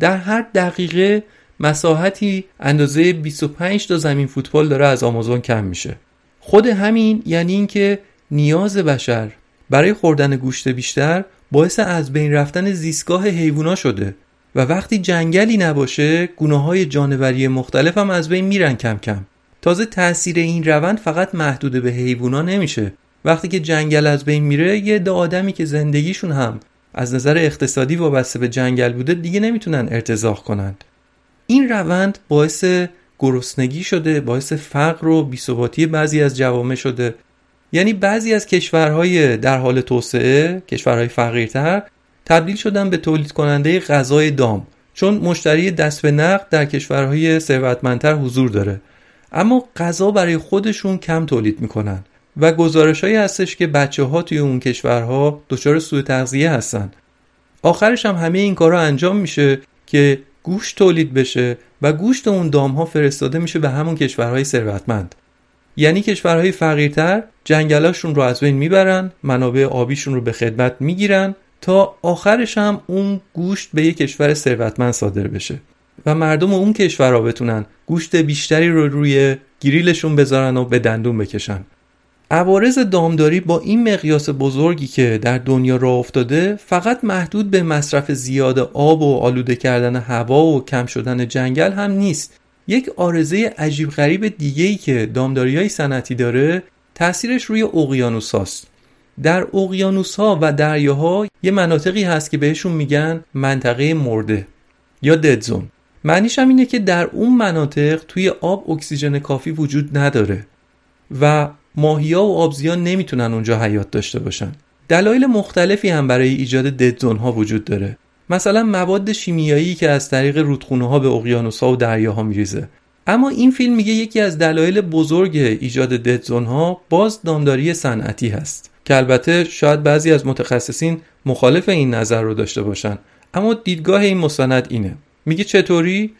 در هر دقیقه مساحتی اندازه 25 تا زمین فوتبال داره از آمازون کم میشه خود همین یعنی اینکه نیاز بشر برای خوردن گوشت بیشتر باعث از بین رفتن زیستگاه حیوونا شده و وقتی جنگلی نباشه گونه های جانوری مختلف هم از بین میرن کم کم. تازه تاثیر این روند فقط محدود به حیوونا نمیشه. وقتی که جنگل از بین میره یه ده آدمی که زندگیشون هم از نظر اقتصادی وابسته به جنگل بوده دیگه نمی‌تونن ارتزاق کنند. این روند باعث گرسنگی شده باعث فقر و بیثباتی بعضی از جوامع شده. یعنی بعضی از کشورهای در حال توسعه کشورهای فقیرتر تبدیل شدن به تولید کننده غذای دام چون مشتری دست به نقد در کشورهای ثروتمندتر حضور داره. اما غذا برای خودشون کم تولید می‌کنن و گزارش هایی هستش که بچه ها توی اون کشورها دچار سوء تغذیه هستن. آخرش هم همه این کارا انجام میشه که گوشت تولید بشه و گوشت اون دام ها فرستاده میشه به همون کشورهای ثروتمند. یعنی کشورهای فقیرتر جنگلاشون رو از بین می‌برن منابع آبیشون رو به خدمت می‌گیرن تا آخرش هم اون گوشت به یک کشور ثروتمند صادر بشه. و مردم اون کشورها بتونن گوشت بیشتری رو روی گریلشون بذارن و به دندون بکشن. عوارض دامداری با این مقیاس بزرگی که در دنیا راه افتاده فقط محدود به مصرف زیاد آب و آلوده کردن هوا و کم شدن جنگل هم نیست. یک آرزه عجیب غریب دیگه ای که دامداری های سنتی داره تاثیرش روی اقیانوس هاست. در اقیانوس ها و دریاها یه مناطقی هست که بهشون میگن منطقه مرده یا ددزون معنیش هم اینه که در اون مناطق توی آب اکسیژن کافی وجود نداره و ماهیا و آبزیان نمی‌تونن اونجا حیات داشته باشن. دلایل مختلفی هم برای ایجاد ددزون ها وجود داره. مثلا مواد شیمیایی که از طریق رودخونه ها به اقیانوس ها و دریاها میریزه. اما این فیلم میگه یکی از دلایل بزرگ ایجاد ددزون ها باز دامداری صنعتی هست. که البته شاید بعضی از متخصصین مخالف این نظر رو داشته باشن. اما دیدگاه این مستند اینه. میگه چطوری؟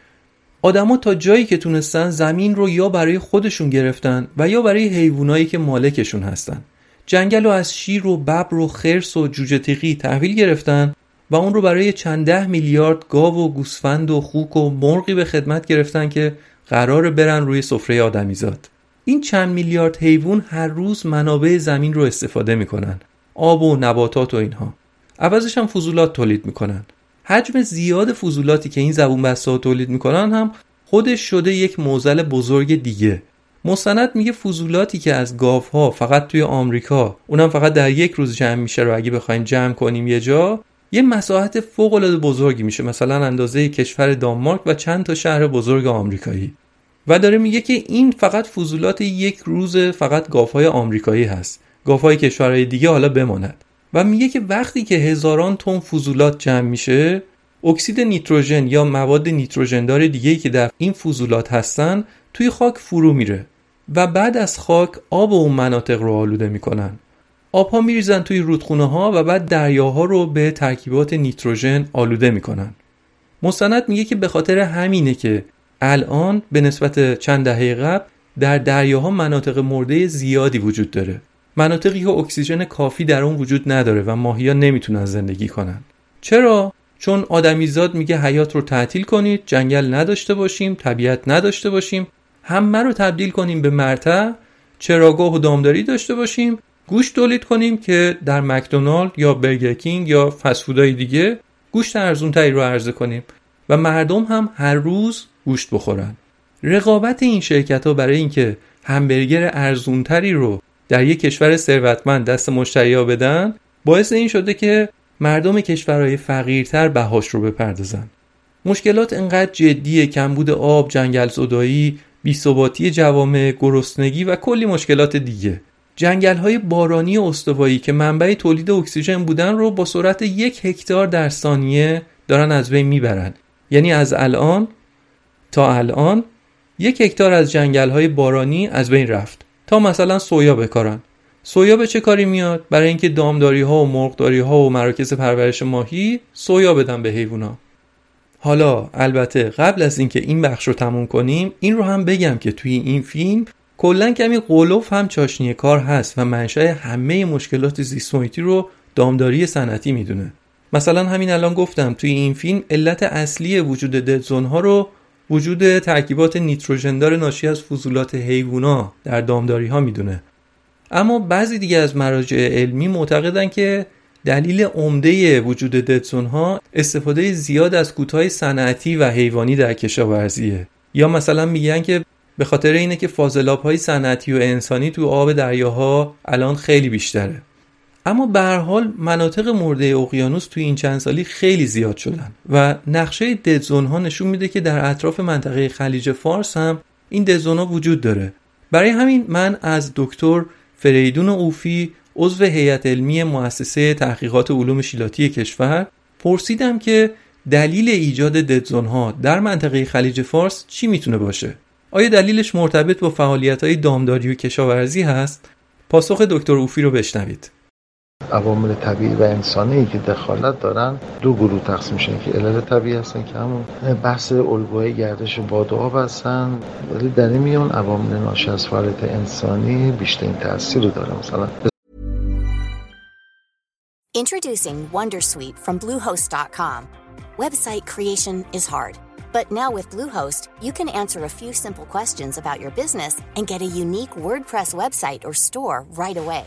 آدما تا جایی که تونستن زمین رو یا برای خودشون گرفتن و یا برای حیوانایی که مالکشون هستن. جنگل رو از شیر و ببر و خرس و جوجه تیغی تحویل گرفتن و اون رو برای چند ده میلیارد گاو و گوسفند و خوک و مرغی به خدمت گرفتن که قرار برن روی سفره آدمیزاد. این چند میلیارد حیوان هر روز منابع زمین رو استفاده می‌کنن. آب و نباتات و اینها. عوضش هم فضولات تولید می‌کنن. حجم زیاد فضولاتی که این زبون بسته تولید می‌کنن هم خودش شده یک موزل بزرگ دیگه. مستند میگه فضولاتی که از گاف ها فقط توی آمریکا اونم فقط در یک روز جمع میشه رو اگه بخوایم جمع کنیم یه جا یه مساحت فوق العاده بزرگی میشه. مثلا اندازه کشور دانمارک و چند تا شهر بزرگ آمریکایی. و داره میگه که این فقط فضولات یک روز فقط گافهای آمریکایی هست. گافهای کشورهای دیگه حالا بماند. و میگه که وقتی که هزاران تن فضولات جمع میشه اکسید نیتروژن یا مواد نیتروژندار دیگه که در این فضولات هستن توی خاک فرو میره. و بعد از خاک آب اون مناطق رو آلوده می‌کنن. آبها میریزن توی رودخونه ها و بعد دریاها رو به ترکیبات نیتروژن آلوده می‌کنن. مستند میگه که به خاطر همینه که الان به نسبت چند دهه قبل در دریاها مناطق مرده زیادی وجود داره. مناطقی که اکسیژن کافی در اون وجود نداره و ماهیا نمی‌تونن زندگی کنن. چرا؟ چون آدمیزاد میگه حیات رو تعطیل کنید جنگل نداشته باشیم طبیعت نداشته باشیم همه رو تبدیل کنیم به مرتع چراگاه و دامداری داشته باشیم گوشت تولید کنیم که در مکدونالد یا برگرکینگ یا فسفودهای دیگه گوشت ارزونتری رو عرضه کنیم. و مردم هم هر روز گوشت بخورن. رقابت این شرکت ها برای اینکه همبرگر ارزونتری رو در یک کشور ثروتمند دست مشتریا بدن باعث این شده که مردم کشورهای فقیرتر بهاش رو بپردازن. مشکلات انقدر جدیه کمبود آب جنگل زدایی بیثباتی جوامع گرسنگی و کلی مشکلات دیگه. جنگل های بارانی استوایی که منبع تولید اکسیژن بودن رو با سرعت یک هکتار در ثانیه دارن از بین می‌برن. یعنی از الان تا الان یک هکتار از جنگل های بارانی از بین رفت تا مثلا سویا بکارن. سویا به چه کاری میاد؟ برای اینکه دامداری ها و مرغداری ها و مراکز پرورش ماهی سویا بدن به حیوونا. حالا البته قبل از اینکه این بخش رو تموم کنیم این رو هم بگم که توی این فیلم کلا کمی قلوف هم چاشنی کار هست و منشأ همه مشکلات زیست رو دامداری صنعتی می‌دونه. مثلا همین الان گفتم توی این فیلم علت اصلی وجود ددزون ها رو وجود ترکیبات نیتروژندار ناشی از فضولات حیوونا در دامداری ها می‌دونه. اما بعضی دیگه از مراجع علمی معتقدن که دلیل عمده وجود ددزون ها استفاده زیاد از کوتاه صنعتی و حیوانی در کشاورزیه. یا مثلا میگن که به خاطر اینه که فاضلاب های صنعتی و انسانی تو آب دریاها الان خیلی بیشتره. اما به حال مناطق مرده اقیانوس توی این چند سالی خیلی زیاد شدن و نقشه ددزون ها نشون میده که در اطراف منطقه خلیج فارس هم این ددزون ها وجود داره. برای همین من از دکتر فریدون اوفی عضو هیئت علمی مؤسسه تحقیقات علوم شیلاتی کشور پرسیدم که دلیل ایجاد ددزون ها در منطقه خلیج فارس چی می‌تونه باشه؟ آیا دلیلش مرتبط با فعالیت های دامداری و کشاورزی هست؟ پاسخ دکتر اوفی رو بشنوید. عوامل طبیعی و انسانی که دخالت دارن دو گروه تقسیم میشن که علل طبیعی هستن که همون بحث الگوهای گردش باد و آب هستن ولی در این میان عوامل ناشی از فعالیت انسانی بیشترین تاثیر رو داره مثلا Introducing Wondersuite from Bluehost.com. Website creation is hard, but now with Bluehost, you can answer a few simple questions about your business and get a unique WordPress website or store right away.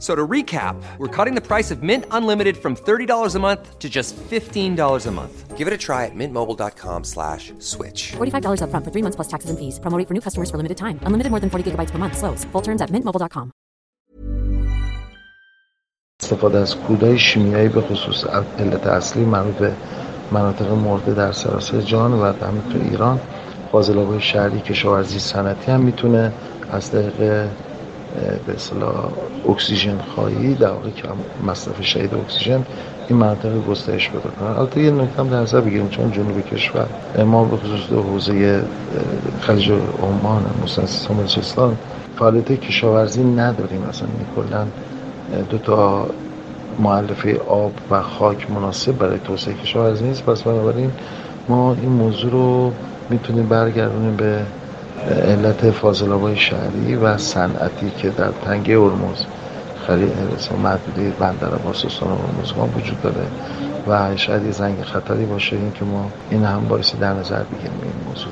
So to recap, we're cutting the price of Mint Unlimited from $30 a month to just $15 a month. Give it a try at mintmobile.com slash switch. $45 upfront for three months plus taxes and fees. Promo rate for new customers for limited time. Unlimited more than 40 gigabytes per month. Slows. Full terms at mintmobile.com. استفاده از کودهای شیمیایی به خصوص علت اصلی مربوط به مناطق مرده در سراسر جهان و همین تو ایران فاضلاب‌های شهری کشاورزی صنعتی هم میتونه از طریق به اصطلاح اکسیژن خواهی در واقع که مصرف شدید اکسیژن این مناطق گسترش پیدا کنن. البته یه نکته هم در نظر بگیریم چون جنوب کشور ما به خصوص حوزه خلیج عمان مستنسی بلوچستان فعالیت کشاورزی نداریم. مثلا کلا دو تا معلفه آب و خاک مناسب برای توسعه کشاورزی نیست. پس بنابراین ما این موضوع رو می‌تونیم برگردونیم به علت فاضلابای شهری و صنعتی که در تنگه ارموز خرید محدوده بندر عباس استان ارمزگان وجود داره و شاید یه زنگ خطری باشه این که ما این هم باعث در نظر بگیریم این موضوع.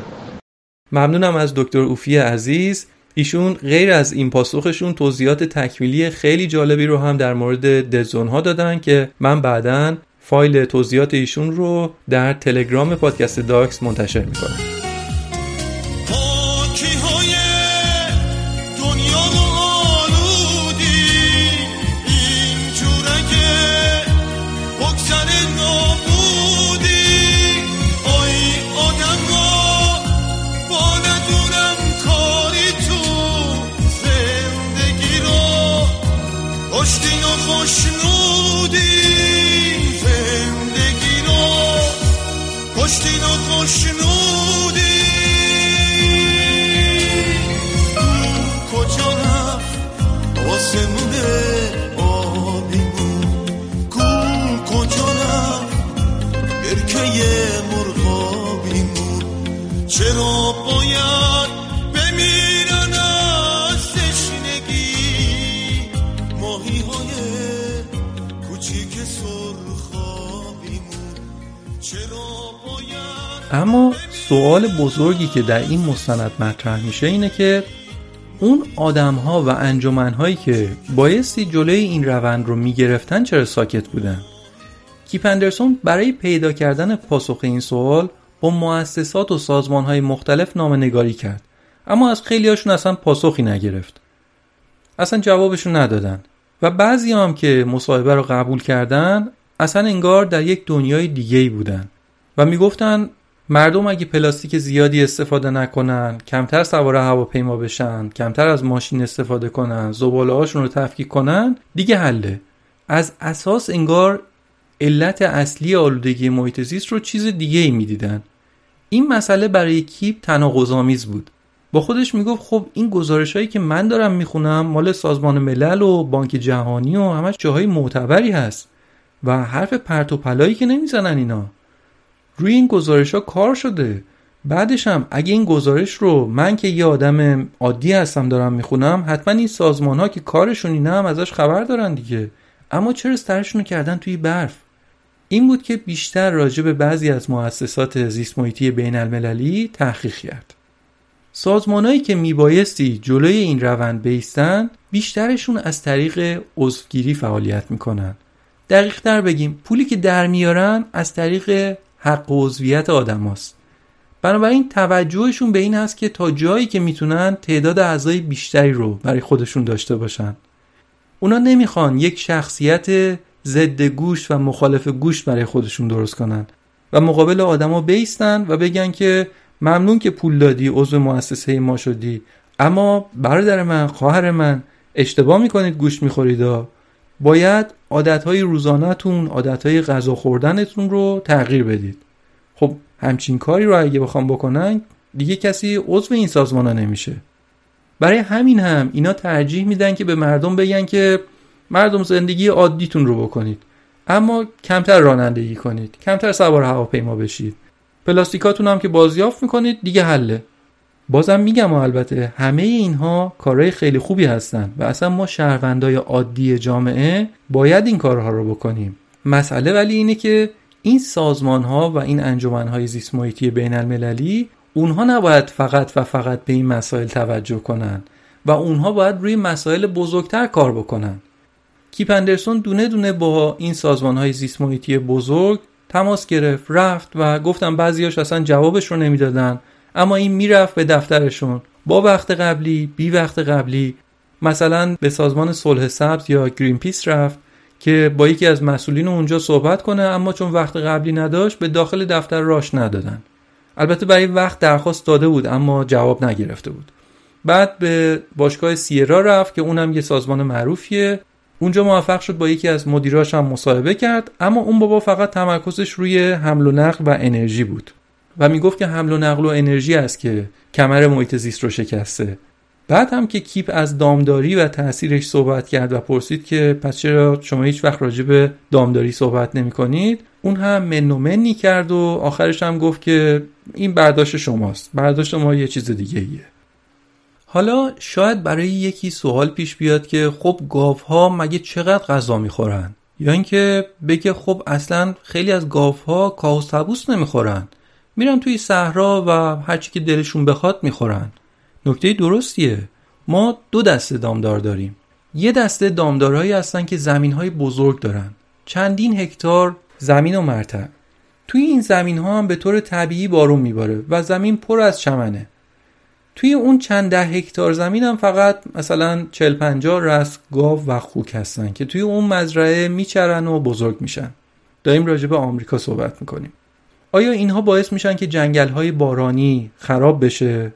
ممنونم از دکتر اوفی عزیز. ایشون غیر از این پاسخشون توضیحات تکمیلی خیلی جالبی رو هم در مورد دزون ها دادن که من بعدا فایل توضیحات ایشون رو در تلگرام پادکست داکس منتشر می‌کنم. اما سوال بزرگی که در این مستند مطرح میشه اینه که اون آدم ها و انجمن هایی که بایستی جلوی این روند رو می‌گرفتن چرا ساکت بودن؟ کیپ اندرسون برای پیدا کردن پاسخ این سوال با مؤسسات و سازمان های مختلف نامه نگاری کرد. اما از خیلی هاشون اصلا پاسخی نگرفت. اصلا جوابشون ندادن. و بعضی هم که مصاحبه رو قبول کردن اصلا انگار در یک دنیای دیگه بودن. و می‌گفتن مردم اگه پلاستیک زیادی استفاده نکنن کمتر سوار هواپیما بشن کمتر از ماشین استفاده کنن زباله هاشون رو تفکیک کنن دیگه حله. از اساس انگار علت اصلی آلودگی محیط زیست رو چیز دیگه ای می‌دیدن. این مسئله برای کیپ تناقض‌آمیز بود. با خودش می‌گفت خب این گزارش هایی که من دارم می‌خونم مال سازمان ملل و بانک جهانی و همش جاهای معتبری هست و حرف پرت و پلایی که نمی‌زنن اینا. روی این گزارش ها کار شده. بعدش هم اگه این گزارش رو من که یه آدم عادی هستم دارم می‌خونم حتما این سازمان ها که کارشون اینه هم ازش خبر دارن دیگه. اما چرا سرشون رو کردن توی برف؟ این بود که بیشتر راجع به بعضی از مؤسسات زیست محیطی بین المللی تحقیق کرد. سازمانهایی که میبایستی جلوی این روند بیستن بیشترشون از طریق عضوگیری فعالیت می‌کنن. دقیق تر بگیم پولی که در میارن از طریق حق عضویت آدم هست. بنابراین توجهشون به این هست که تا جایی که می‌تونن تعداد اعضای بیشتری رو برای خودشون داشته باشن. اونا نمی‌خوان یک شخصیت ضد گوشت و مخالف گوشت برای خودشون درست کنن. و مقابل آدما بیستن و بگن که ممنون که پول دادی عضو مؤسسه ما شدی. اما برادر من خواهر من اشتباه می‌کنید گوشت می‌خورید باید عادتهای روزانهتون عادتهای غذا خوردنتون رو تغییر بدید. خب همچین کاری رو اگه بخوام بکنن دیگه کسی عضو این سازمان ها نمیشه. برای همین هم اینا ترجیح میدن که به مردم بگن که مردم زندگی عادیتون رو بکنید. اما کمتر رانندگی کنید. کمتر سوار هواپیما بشید. پلاستیکاتون هم که بازیافت می‌کنید دیگه حله. بازم میگم البته همه اینها کارهای خیلی خوبی هستن و اصلا ما شهروندای عادی جامعه باید این کارها رو بکنیم. مسئله ولی اینه که این سازمان ها و این انجمن های زیست محیطی بین المللی اونها نباید فقط و فقط به این مسائل توجه کنن و اونها باید روی مسائل بزرگتر کار بکنن. کیپ اندرسون دونه دونه با این سازمان های زیست محیطی بزرگ تماس گرفت رفت و گفتم بعضیاش اصلا جوابش رو نمی‌دادن. اما این می‌رفت به دفترشون. با وقت قبلی بی وقت قبلی مثلا به سازمان صلح سبز یا گرین پیس رفت که با یکی از مسئولین اونجا صحبت کنه اما چون وقت قبلی نداشت به داخل دفتر راش ندادن. البته برای وقت درخواست داده بود اما جواب نگرفته بود. بعد به باشگاه سیرا رفت که اونم یه سازمان معروفیه. اونجا موفق شد با یکی از مدیراش هم مصاحبه کرد اما اون بابا فقط تمرکزش روی حمل و نقل و انرژی بود و می‌گفت که حمل و نقل و انرژی است که کمر محیط زیست رو شکسته. بعد هم که کیپ از دامداری و تاثیرش صحبت کرد و پرسید که پس چرا شما هیچ وقت راجع به دامداری صحبت نمی کنید؟ اون هم من و منی کرد و آخرش هم گفت که این برداشت شماست. برداشت ما یه چیز دیگه ایه حالا شاید برای یکی سوال پیش بیاد که خب گاوها مگه چقدر غذا می‌خورن؟ یا اینکه بگه خب اصلا خیلی از گاوها کاهو سبوس نمی‌خورن. میرن توی صحرا و هرچی که دلشون بخواد می‌خورن. نکته درستیه. ما دو دسته دامدار داریم. یه دسته دامدارهایی هستن که زمین های بزرگ دارن. چندین هکتار زمین و مرتع توی این زمین ها هم به طور طبیعی بارون میباره و زمین پر از چمنه. توی اون چند ده هکتار زمین هم فقط مثلا 40 50 رس گاو و خوک هستن که توی اون مزرعه میچرن و بزرگ میشن. داریم راجع به آمریکا صحبت می‌کنیم. آیا اینها باعث میشن که جنگل های بارانی خراب بشه؟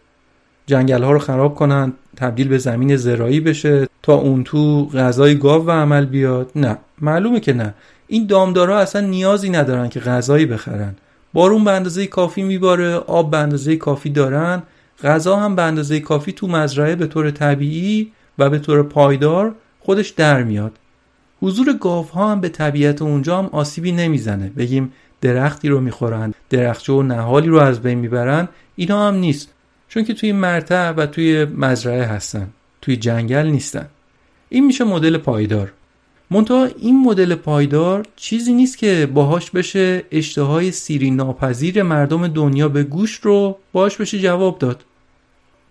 جنگل ها رو خراب کنن تبدیل به زمین زرایی بشه تا اون تو غذای گاو و عمل بیاد؟ نه معلومه که نه. این دامدارا اصلا نیازی ندارن که غذایی بخرن. بارون به اندازه کافی میباره آب به اندازه کافی دارن. غذا هم به اندازه کافی تو مزرعه به طور طبیعی و به طور پایدار خودش در میاد. حضور گاو ها هم به طبیعت اونجا هم آسیبی نمی‌زنه. بگیم درختی رو می‌خورن درخچه و نهالی رو از بین می‌برن اینا هم نیست. چون که توی مرتع و توی مزرعه هستن توی جنگل نیستن. این میشه مدل پایدار. منتها این مدل پایدار چیزی نیست که باهاش بشه اشتهای سیری ناپذیر مردم دنیا به گوشت رو باهاش بشه جواب داد.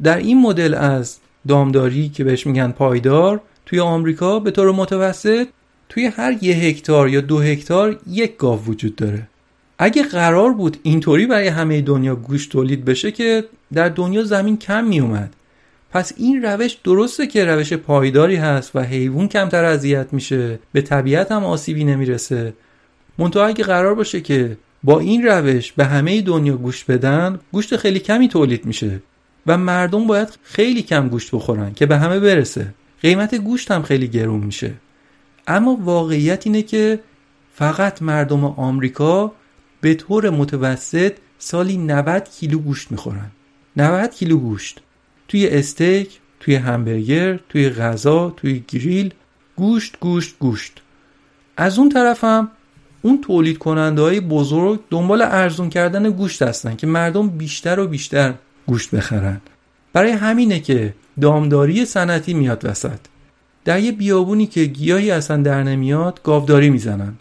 در این مدل از دامداری که بهش میگن پایدار توی آمریکا به طور متوسط توی هر یه هکتار یا دو هکتار یک گاو وجود داره. اگه قرار بود اینطوری برای همه دنیا گوشت تولید بشه که در دنیا زمین کم می اومد پس این روش درسته که روش پایداری هست و حیوان کمتر اذیت میشه. به طبیعت هم آسیبی نمی‌رسه. منتها اگه قرار باشه که با این روش به همه دنیا گوشت بدن گوشت خیلی کمی تولید میشه. و مردم باید خیلی کم گوشت بخورن که به همه برسه. قیمت گوشت هم خیلی گرون میشه. اما واقعیت اینه که فقط مردم آمریکا به طور متوسط سالی 90 کیلو گوشت می‌خورن. 90 کیلو گوشت. توی استیک توی همبرگر توی غذا توی گریل گوشت گوشت گوشت. از اون طرف هم اون تولید کننده های بزرگ دنبال ارزون کردن گوشت هستن که مردم بیشتر و بیشتر گوشت بخرن. برای همینه که دامداری سنتی میاد وسط. در یه بیابونی که گیاهی اصلا در نمیاد گاوداری می‌زنن.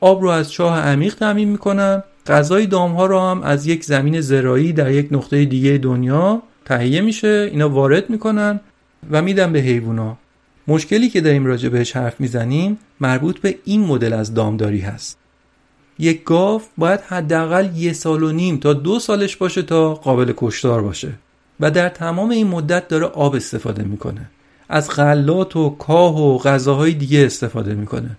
آب رو از چاه عمیق تامین می‌کنن. غذای دامها رو هم از یک زمین زرایی در یک نقطه دیگه دنیا تهیه میشه اینا وارد می‌کنن و میدن به حیوونا. مشکلی که داریم راجع بهش حرف می‌زنیم مربوط به این مدل از دامداری هست. یک گاو باید حداقل یه سال و نیم تا دو سالش باشه تا قابل کشتار باشه و در تمام این مدت داره آب استفاده می‌کنه. از غلات و کاه و غذاهای دیگه استفاده می‌کنه.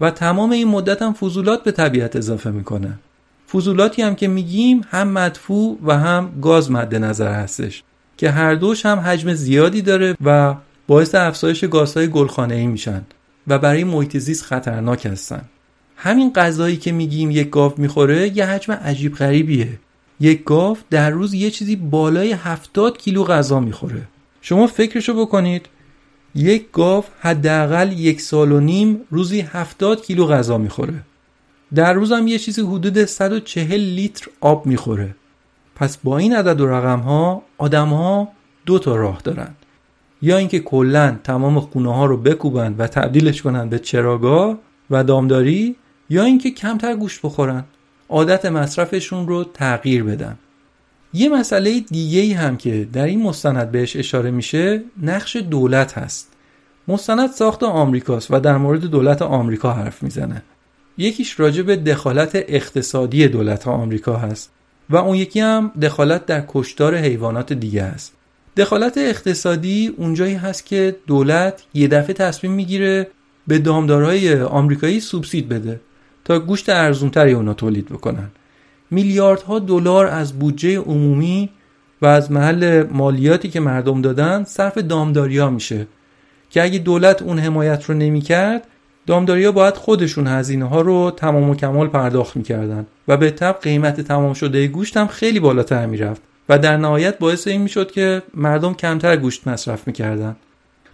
و تمام این مدت هم فضولات به طبیعت اضافه می‌کنه. فضولاتی هم که میگیم هم مدفوع و هم گاز مد نظر هستش که هر دوش هم حجم زیادی داره و باعث افزایش گازهای گلخانه ای میشن و برای محیط زیست خطرناک هستن. همین غذایی که میگیم یک گاو می‌خوره یه حجم عجیب غریبیه. یک گاو در روز یه چیزی بالای 70 کیلو غذا می‌خوره. شما فکرشو بکنید یک گاو حداقل یک سال و نیم روزی 70 کیلو غذا می‌خوره. در روز هم یه چیزی حدود 140 لیتر آب می‌خوره. پس با این عدد و رقم ها آدم ها دو تا راه دارن. یا اینکه کلا تمام خونه ها رو بکوبن و تبدیلش کنن به چراگاه و دامداری یا اینکه کمتر گوشت بخورن. عادت مصرفشون رو تغییر بدن. یه مسئله دیگه هم که در این مستند بهش اشاره میشه نقش دولت هست. مستند ساخت آمریکاست و در مورد دولت آمریکا حرف می‌زنه. یکیش راجع به دخالت اقتصادی دولت آمریکا هست و اون یکی هم دخالت در کشتار حیوانات دیگه هست. دخالت اقتصادی اونجایی هست که دولت یه دفعه تصمیم می‌گیره به دامدارهای آمریکایی سوبسید بده تا گوشت ارزونتری اونا تولید بکنن. میلیاردها دلار از بودجه عمومی و از محل مالیاتی که مردم دادن صرف دامداری ها میشه که اگه دولت اون حمایت رو نمی‌کرد دامداری ها باید خودشون هزینه ها رو تمام و کمال پرداخت می‌کردن و به طب قیمت تمام شده گوشت هم خیلی بالاتر می‌رفت و در نهایت باعث این می‌شد که مردم کمتر گوشت مصرف می‌کردن.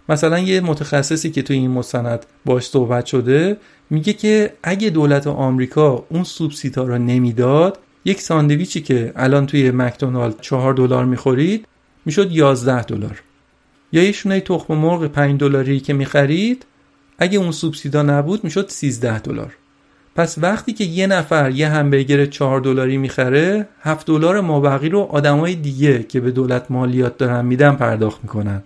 مثلا یه متخصصی که توی این مستند باش صحبت شده میگه که اگه دولت آمریکا اون سوبسیدا رو نمی‌داد یک ساندویچی که الان توی مکدونالد چهار دلار می‌خورید می‌شد 11 دلار. یا یه شونه تخم مرغ 5 دلاری که می‌خرید اگه اون سوبسیدا نبود می‌شد 13 دلار. پس وقتی که یه نفر یه همبرگر 4 دلاری می‌خره 7 دلار مابقی رو آدمای دیگه که به دولت مالیات دارن میدن پرداخت می‌کنن.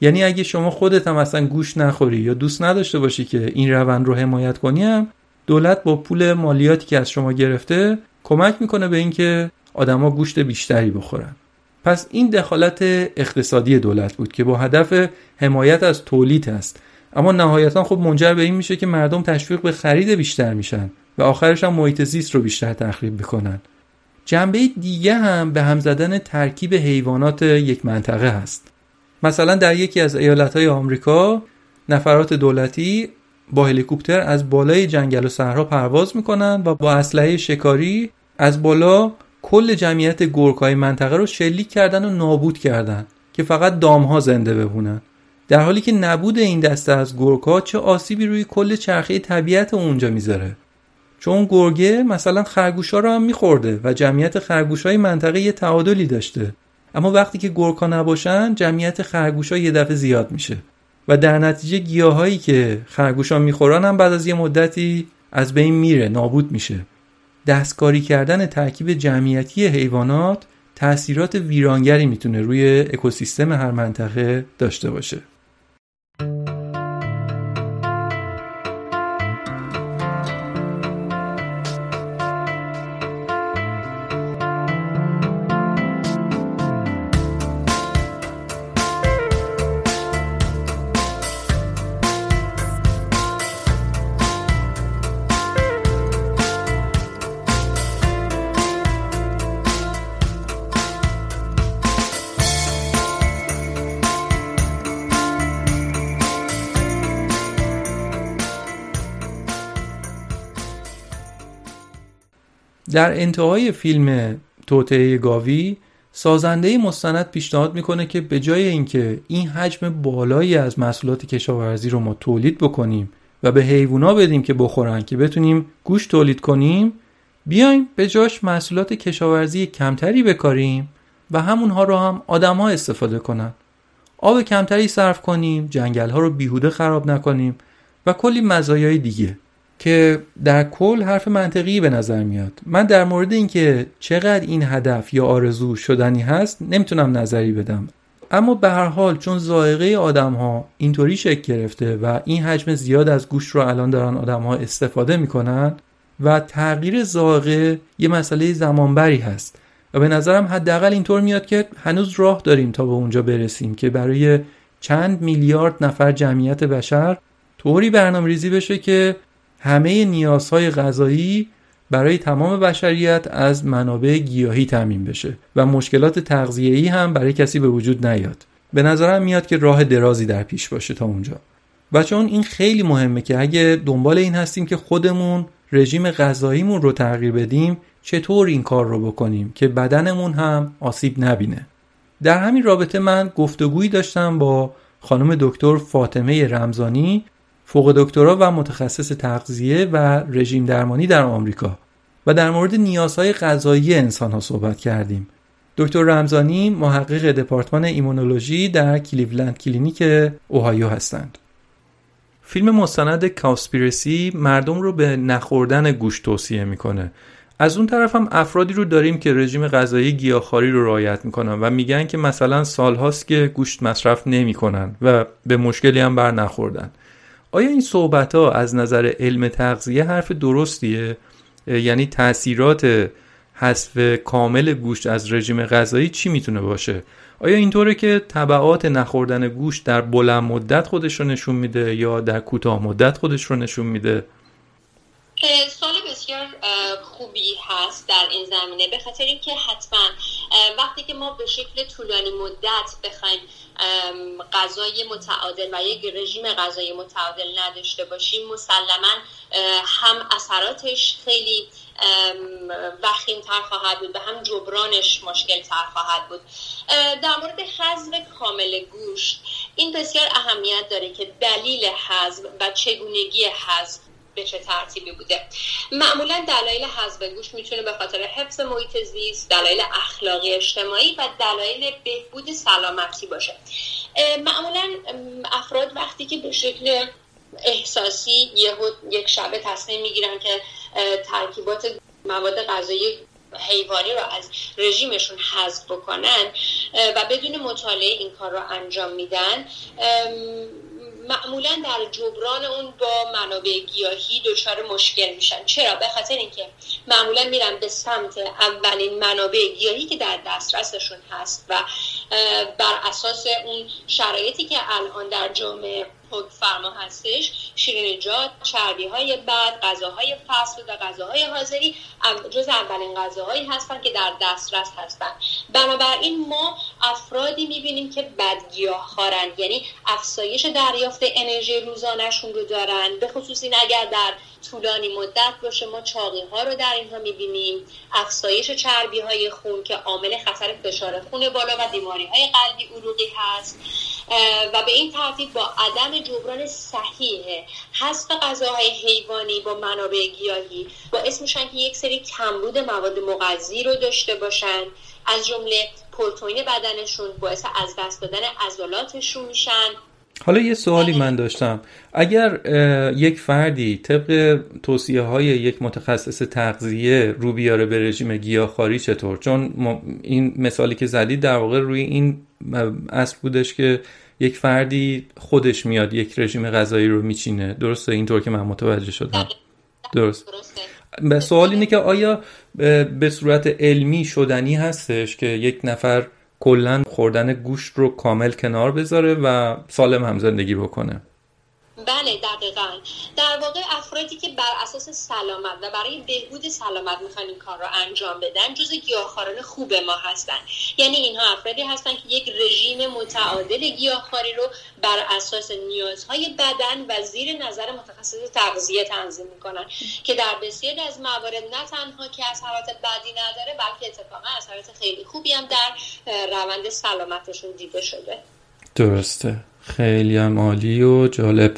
یعنی اگه شما خودت هم اصلا گوش نخوری یا دوست نداشته باشی که این روند رو حمایت کنی هم دولت با پول مالیاتی که از شما گرفته کمک می‌کنه به اینکه آدما گوشت بیشتری بخورن. پس این دخالت اقتصادی دولت بود که با هدف حمایت از تولید است اما نهایتا خب منجر به این میشه که مردم تشویق به خرید بیشتر میشن و آخرش هم محیط زیست رو بیشتر تخریب می‌کنن. جنبه دیگه هم به هم زدن ترکیب حیوانات یک منطقه هست. مثلا در یکی از ایالتهای آمریکا نفرات دولتی با هلیکوپتر از بالای جنگل و صحرا پرواز می‌کنن و با اسلحه شکاری از بالا کل جمعیت گرگهای منطقه رو شلیک کردن و نابود کردن که فقط دامها زنده بمونن. در حالی که نبود این دسته از گرگها چه آسیبی روی کل چرخه طبیعت اونجا می‌ذاره؟ چون گرگه مثلا خرگوشا رو هم میخورده و جمعیت خرگوشای منطقه یه تعادلی داشته. اما وقتی که گرگها نباشن جمعیت خرگوشا یه دفعه زیاد میشه. و در نتیجه گیاهایی که خرگوشا می‌خورن هم بعد از یه مدتی از بین میره نابود میشه. دستکاری کردن ترکیب جمعیتی حیوانات تاثیرات ویرانگری می‌تونه روی اکوسیستم هر منطقه داشته باشه. Thank you. در انتهای فیلم توطعه گاوی سازنده مستند پیشنهاد می‌کنه که به جای اینکه این حجم بالایی از محصولات کشاورزی رو ما تولید بکنیم و به حیوونا بدیم که بخورن که بتونیم گوشت تولید کنیم بیایم به جاش محصولات کشاورزی کمتری بکاریم و همونها رو هم آدمها استفاده کنن. آب کمتری صرف کنیم جنگل ها رو بیهوده خراب نکنیم و کلی مزایای دیگه. که در کل حرف منطقی به نظر میاد. من در مورد اینکه چقدر این هدف یا آرزو شدنی هست نمی‌تونم نظری بدم. اما به هر حال چون ذائقه آدم ها اینطوری شکل گرفته و این حجم زیاد از گوشت رو الان دارن آدم ها استفاده می‌کنن و تغییر ذائقه یه مسئله زمانبری هست. و به نظرم حداقل اینطور میاد که هنوز راه داریم تا به اونجا برسیم که برای چند میلیارد نفر جمعیت بشر طوری برنامه ریزی بشه که همه نیازهای غذایی برای تمام بشریت از منابع گیاهی تامین بشه و مشکلات تغذیه‌ای هم برای کسی به وجود نیاد. به نظرم میاد که راه درازی در پیش باشه تا اونجا. و چون این خیلی مهمه که اگه دنبال این هستیم که خودمون رژیم غذاییمون رو تغییر بدیم چطور این کار رو بکنیم که بدنمون هم آسیب نبینه؟ در همین رابطه من گفتگویی داشتم با خانم دکتر فاطمه رمزانی فوق دکترا و متخصص تغذیه و رژیم درمانی در آمریکا و در مورد نیازهای غذایی انسان ها صحبت کردیم. دکتر رمزانی محقق دپارتمان ایمونولوژی در کلیولند کلینیک اوهایو هستند. فیلم مستند کاسپیرسی مردم رو به نخوردن گوشت توصیه می‌کنه. از اون طرف هم افرادی رو داریم که رژیم غذایی گیاهخواری رو رعایت می‌کنن و میگن که مثلا سالهاست که گوشت مصرف نمی‌کنن و به مشکلی هم بر نخوردن. آیا این صحبت ها از نظر علم تغذیه حرف درستیه؟ یعنی تاثیرات حذف کامل گوشت از رژیم غذایی چی می‌تونه باشه؟ آیا اینطوره که طبعات نخوردن گوشت در بلند مدت خودش رو نشون میده یا در کوتاه مدت خودش رو نشون میده؟ سوال بسیار خوبی هست در این زمینه به خاطر اینکه حتما وقتی که ما به شکل طولانی مدت بخوایم غذای متعادل و یک رژیم غذایی متعادل نداشته باشیم مسلما هم اثراتش خیلی وخیم تر خواهد بود و هم جبرانش مشکل تر خواهد بود. در مورد حذف کامل گوشت این بسیار اهمیت داره که دلیل حذف و چگونگی حذف به چه ترتیبی بوده. معمولا دلایل حذف گوش می‌تونه به خاطر حفظ محیط زیست دلایل اخلاقی اجتماعی و دلایل بهبود سلامتی باشه. معمولا افراد وقتی که به شکل احساسی یک شبه تصمیم می‌گیرن که ترکیبات مواد غذایی حیوانی رو از رژیمشون حذف بکنن و بدون مطالعه این کار رو انجام میدن معمولا در جبران اون با منابع گیاهی دچار مشکل میشن. چرا؟ به خاطر اینکه معمولا میرن به سمت اولین منابع گیاهی که در دسترسشون هست و بر اساس اون شرایطی که الان در جامعه فرما هستش. شیرینیجات چربی های بد غذاهای فصل و غذاهای حاضری جز اولین غذاهایی هستند که در دسترس هستند بنابراین ما افرادی می‌بینیم که بدگیاه خارن. یعنی افزایش دریافت انرژی روزانهشون رو دارن. به خصوص این اگر در طولانی مدت باشه ما چاقی ها رو در اینها می‌بینیم. افزایش چربی های خون که عامل خطر فشار خون بالا و بیماری های قلبی عروقی هست. و به این ترتیب با عدم جبران صحیح حذف غذاهای حیوانی با منابع گیاهی باعث میشن که یک سری کمبود مواد مغذی رو داشته باشن. از جمله پروتئین بدنشون باعث از دست دادن عضلاتشون میشن. حالا یه سوالی من داشتم. اگر یک فردی طبق توصیه های یک متخصص تغذیه رو بیاره به رژیم گیاهخواری چطور؟ چون این مثالی که زدید در واقع روی این اصل بودش که یک فردی خودش میاد یک رژیم غذایی رو میچینه. درسته؟ اینطور که من متوجه شدم. درست. به سوال اینه که آیا به صورت علمی شدنی هستش که یک نفر کلا خوردن گوشت رو کامل کنار بذاره و سالم هم زندگی بکنه. بله دقیقا. در واقع افرادی که بر اساس سلامت و برای بهبود سلامت می‌خوان این کار رو انجام بدن جز گیاهخواران خوب ما هستن. یعنی اینها افرادی هستن که یک رژیم متعادل گیاهخواری رو بر اساس نیازهای بدن و زیر نظر متخصص تغذیه تنظیم می‌کنن. که در بسیاری از موارد نه تنها که اثرات بدی نداره بلکه اتفاقا اثرات خیلی خوبی هم در روند سلامتشون دیده شده. درسته. خیلی هم عالی و جالب.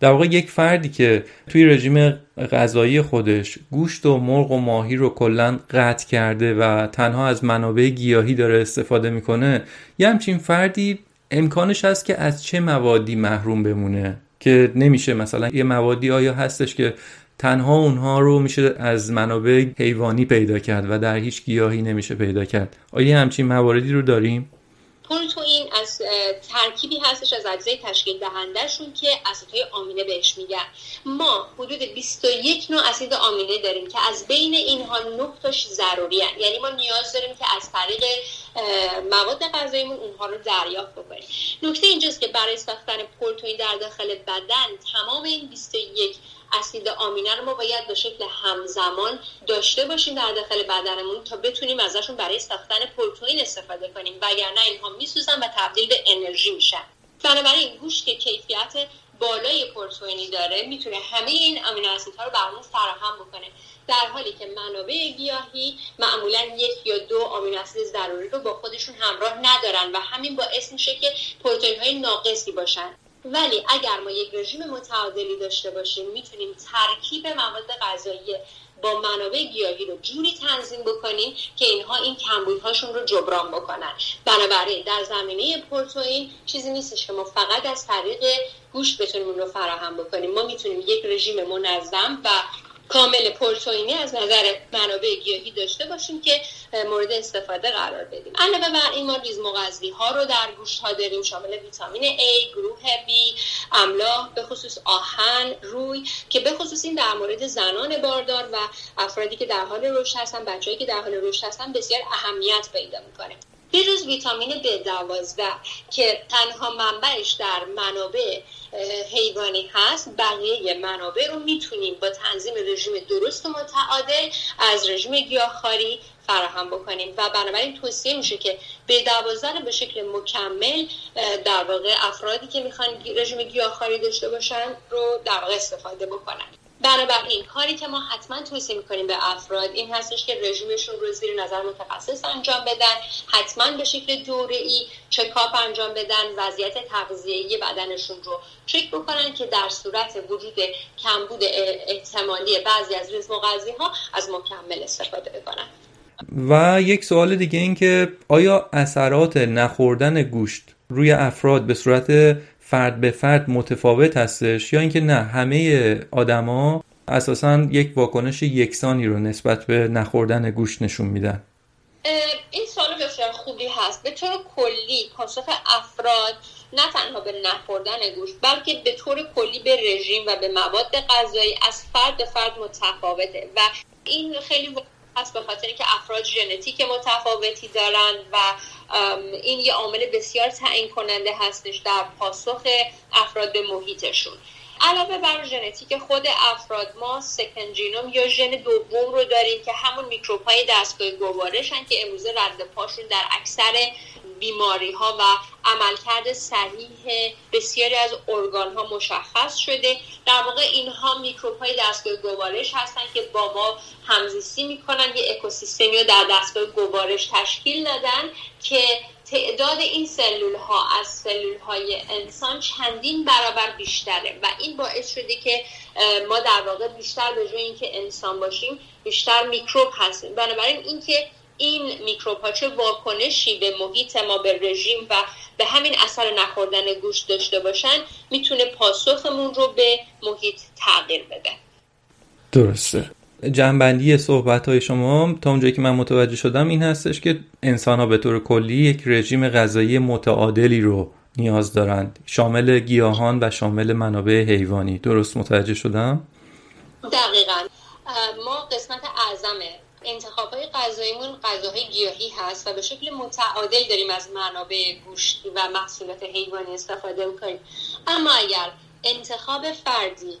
در واقع یک فردی که توی رژیم غذایی خودش گوشت و مرغ و ماهی رو کلا قطع کرده و تنها از منابع گیاهی داره استفاده می‌کنه یه همچین فردی امکانش هست که از چه موادی محروم بمونه؟ که نمیشه مثلا یه موادی آیا هستش که تنها اونها رو میشه از منابع حیوانی پیدا کرد و در هیچ گیاهی نمیشه پیدا کرد؟ آیا همچین مواردی رو داریم؟ این از ترکیبی هستش از اجزای تشکیل دهندهشون که اسیدهای آمینه بهش میگن. ما حدود 21 نوع اسید آمینه داریم که از بین اینها 9 تاش ضروری یعنی ما نیاز داریم که از طریق مواد غذاییمون اونها رو دریافت بکنیم. نکته اینجاست که برای ساختن پروتئین در داخل بدن تمام این 21 اسید آمینه رو ما باید به شکل همزمان داشته باشیم در داخل بدنمون تا بتونیم ازشون برای ساختن پروتئین استفاده کنیم. وگرنه اینها میسوزن و تبدیل به انرژی میشن. بنابراین گوشت که کیفیت بالای پروتئینی داره می‌تونه همه این آمینو اسیدها رو برامون فراهم بکنه. در حالی که منابع گیاهی معمولا یک یا دو آمینو اسید ضروری رو با خودشون همراه ندارن و همین باعث میشه که پروتئین های ناقصی باشن. ولی اگر ما یک رژیم متعادلی داشته باشیم می‌تونیم ترکیب مواد غذایی با منابع گیاهی رو جوری تنظیم بکنیم که اینها این کمبودهاشون رو جبران بکنن. بنابراین در زمینه پروتئین چیزی نیستش که ما فقط از طریق گوشت بتونیم اون رو فراهم بکنیم. ما می‌تونیم یک رژیم منظم و کامل پروتئینی از نظر منابع گیاهی داشته باشیم که مورد استفاده قرار بدیم. علاوه بر این ما ریز مغذی ها رو در گوشت ها داریم. شامل ویتامین A، گروه B، املاح به خصوص آهن، روی که به خصوص این در مورد زنان باردار و افرادی که در حال رشد هستن بچه‌ای که در حال رشد هستن بسیار اهمیت پیدا می‌کنه. بجز ویتامین B12 که تنها منبعش در منابع حیوانی هست بقیه منابع رو می‌تونیم با تنظیم رژیم درست و متعادل از رژیم گیاهخواری فراهم بکنیم. و بنابراین توصیه میشه که به دوازن به شکل مکمل در واقع افرادی که می‌خوان رژیم گیاهخواری داشته باشن رو در واقع استفاده بکنن. بنابراین کاری که ما حتما توصیه می‌کنیم به افراد این هستش که رژیمشون رو زیر نظر متخصص انجام بدن حتما به شکل دوره ای چکاپ انجام بدن وضعیت تغذیه‌ای بدنشون رو چک بکنن که در صورت وجود کمبود احتمالی بعضی از ریزم و ها از مکمل استفاده بکنن. و یک سوال دیگه این که آیا اثرات نخوردن گوشت روی افراد به صورت فرد به فرد متفاوت هستش یا اینکه نه همه آدما اساسا یک واکنش یکسانی رو نسبت به نخوردن گوشت نشون میدن. این سوال بسیار خوبی هست. به طور کلی پاسخ افراد نه تنها به نخوردن گوشت بلکه به طور کلی به رژیم و به مواد غذایی از فرد به فرد متفاوته و این خیلی هست به خاطر اینکه افراد ژنتیک متفاوتی دارن و این یه عامل بسیار تعیین کننده هستش در پاسخ افراد به محیطشون. علاوه بر ژنتیک خود افراد ما سکن جینوم یا ژن دوم رو داریم که همون میکروب های دستگاه گوارشن که امروزه رد پاشون در اکثر بیماری ها و عملکرد صحیح بسیاری از ارگان ها مشخص شده. در واقع اینها میکروب های دستگاه گوارش هستن که با ما همزیستی می‌کنن یه اکوسیستمی رو در دستگاه گوارش تشکیل دادن که تعداد این سلول ها از سلول های انسان چندین برابر بیشتره و این باعث شده که ما در واقع بیشتر به جای اینکه انسان باشیم بیشتر میکروب هستیم. بنابراین اینکه این میکروب ها چه واکنشی به محیط ما به رژیم و به همین اثر نخوردن گوشت داشته باشن می‌تونه پاسخمون رو به محیط تغییر بده. درسته. جنبندی صحبت های شما تا اونجایی که من متوجه شدم این هستش که انسان ها به طور کلی یک رژیم غذایی متعادلی رو نیاز دارند. شامل گیاهان و شامل منابع حیوانی. درست متوجه شدم؟ دقیقا. ما قسمت اعظم انتخاب های غذاییمون غذاهای گیاهی هست و به شکل متعادل داریم از منابع گوشت و محصولات حیوانی استفاده می‌کنیم. اما اگر انتخاب فردی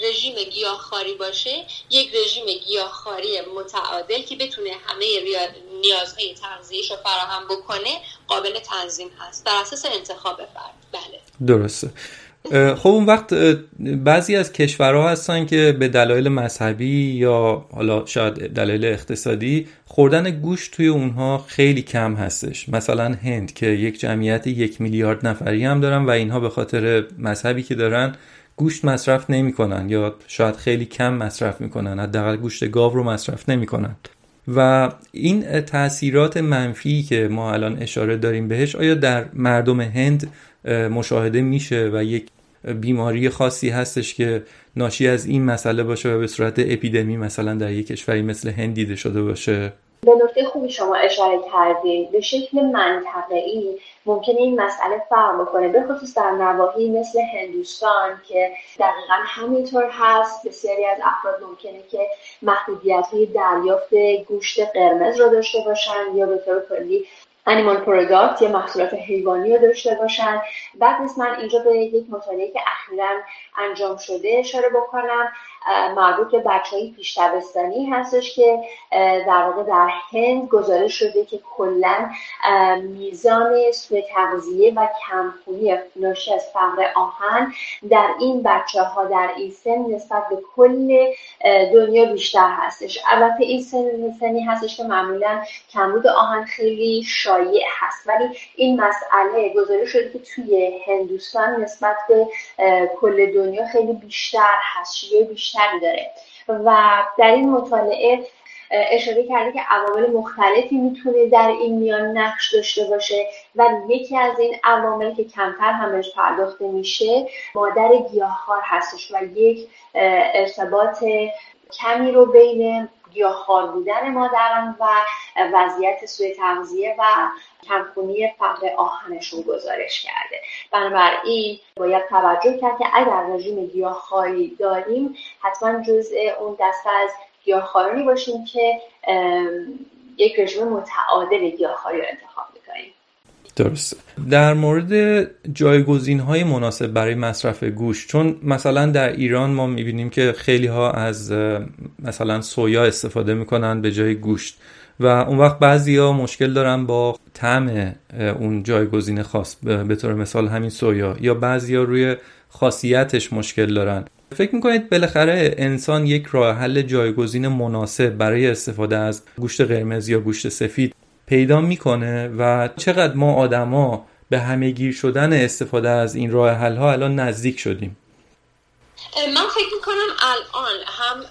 رژیم گیاهخواری باشه یک رژیم گیاهخواری متعادل که بتونه همه نیازهای تغذیهش رو فراهم بکنه قابل تنظیم هست. بر اساس انتخاب فرد. بله. درسته. خب اون وقت بعضی از کشورها هستن که به دلایل مذهبی یا حالا شاید دلایل اقتصادی خوردن گوشت توی اونها خیلی کم هستش. مثلا هند که یک جمعیت یک میلیارد نفری هم دارن و اینها به خاطر مذهبی که دارن گوشت مصرف نمی‌کنن یا شاید خیلی کم مصرف می‌کنن حداقل گوشت گاو رو مصرف نمی‌کنن. و این تاثیرات منفی که ما الان اشاره داریم بهش آیا در مردم هند مشاهده میشه و یک بیماری خاصی هستش که ناشی از این مسئله باشه و به صورت اپیدمی مثلا در یک کشوری مثل هند دیده شده باشه؟ به نکته خوبی شما اشاره کردید به شکل منطقه‌ای ممکنه این مسئله فرق بکنه. به خصوص در نواحی مثل هندوستان که دقیقا همینطور هست بسیاری از افراد ممکنه که محدودیت های دریافت گوشت قرمز رو داشته باشن یا به طور کلی انیمال پروداکت یا محصولات حیوانی رو داشته باشن. بعد نیست من اینجا به یک مطالعه که اخیرا انجام شده اشاره بکنم. مربوط به بچه های پیش هستش که در واقع در هند گزارش شده که کلا میزان سوء تغذیه و کمخونی ناشی از فقر آهن در این بچه ها در این سن نسبت به کل دنیا بیشتر هستش. البته این سن سنی هستش که معمولا کمبود آهن خیلی شایع هست. ولی این مسئله گزارش شده که توی هندوستان نسبت به کل دنیا خیلی بیشتر هست شیوع بیشتری داره. و در این مطالعه اشاره کرده که عوامل مختلفی می‌تونه در این میان نقش داشته باشه و یکی از این عوامل که کمتر همش پرداخته میشه مادر گیاهخوار هستش و یک ارتباط کمی رو بین گیاهخوار بودن مادران و وضعیت سوی تغذیه و کمخونی فقر آهنشون گزارش کرده. بنابراین باید توجه کرد که اگر رژیم گیاهخواری داریم حتما جزء اون دسته از گیاهخوارانی باشیم که یک رژیم متعادل گیاهخواری رو انتخاب درسته. در مورد جایگزین های مناسب برای مصرف گوشت چون مثلا در ایران ما می‌بینیم که خیلی ها از مثلا سویا استفاده می‌کنن به جای گوشت و اون وقت بعضی ها مشکل دارن با طعم اون جایگزین خاص به طور مثال همین سویا یا بعضی ها روی خاصیتش مشکل دارن. فکر می‌کنید بالاخره انسان یک راه حل جایگزین مناسب برای استفاده از گوشت قرمز یا گوشت سفید پیدا می‌کنه و چقدر ما آدما به همهگیر شدن استفاده از این راه حل ها الان نزدیک شدیم. من فکر می‌کنم الان هم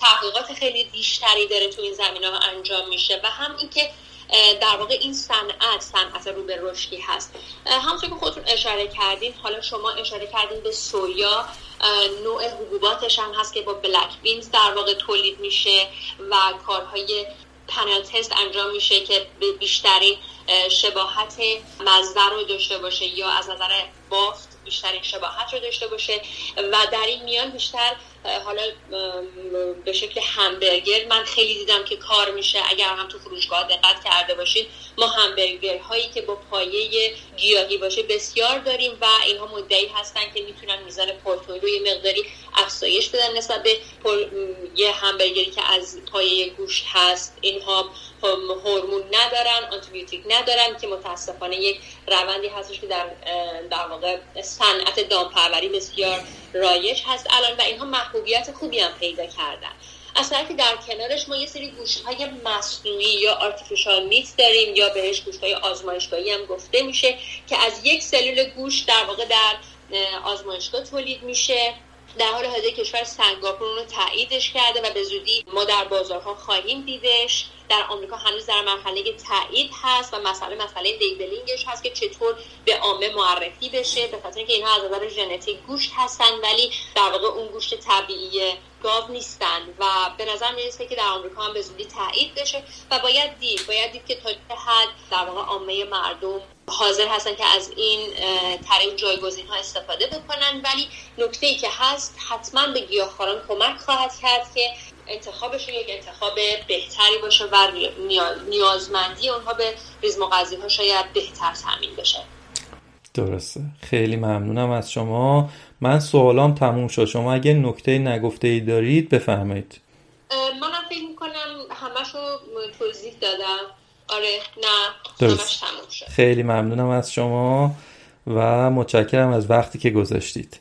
تحقیقات خیلی بیشتری داره تو این زمین ها انجام میشه و هم اینکه در واقع این صنعت صنعت رو به رشدی هست. همونطور که خودتون اشاره کردین حالا شما اشاره کردین به سویا نوع حبوباتش هم هست که با بلک بینز در واقع تولید میشه و کارهای پنل تست انجام میشه که بیشترین شباهت مزده رو داشته باشه یا از نظر بافت بیشترین شباهت رو داشته باشه و در این میان بیشتر حالا به شکل همبرگر من خیلی دیدم که کار میشه. اگر هم تو فروشگاه دقت کرده باشید ما همبرگر هایی که با پایه گیاهی باشه بسیار داریم و اینها مدعی هستن که می‌تونن میزان پورتفولیو یه مقداری افزایش بدن نسبت به یه همبرگری که از پایه گوشت هست. اینها هورمون ندارن آنتیبیوتیک ندارن که متاسفانه یک روندی هستش که در در واقع صنعت دامپروری بسیار رایج هست. الان و اینها محبوبیت خوبی هم پیدا کردن. از طرفی در کنارش ما یه سری گوشت های مصنوعی یا artificial meat داریم یا بهش گوشت های آزمایشگاهی هم گفته میشه که از یک سلول گوشت در واقع در آزمایشگاه تولید میشه. در حال حاضر کشور سنگاپور رو تاییدش کرده و به زودی ما در بازارها خواهیم دیدش. در آمریکا هنوز در مرحله تایید هست و مسئله مسئله labeling ش هست که چطور به عامه معرفی بشه به خاطر اینکه اینها از نظر ژنتیک گوشت هستن ولی در واقع اون گوشت طبیعی گاو نیستن و به نظر می‌رسه که در آمریکا هم به زودی تایید بشه و باید دید باید دید که تا چه حد در واقع عامه مردم حاضر هستن که از این طریق جایگزین ها استفاده بکنن. ولی نکته ای که هست حتما به گیاهخواران کمک خواهد کرد که انتخابشون یک انتخاب بهتری باشه و نیازمندی اونها به ریزم ها شاید بهتر تامین بشه. درسته. خیلی ممنونم از شما. من سوالام تموم شد. شما اگه نکته نگفته ای دارید بفرمایید. منم فکر می‌کنم همش رو توضیح دادم. آره نه درست. تموم شد. خیلی ممنونم از شما و متشکرم از وقتی که گذاشتید.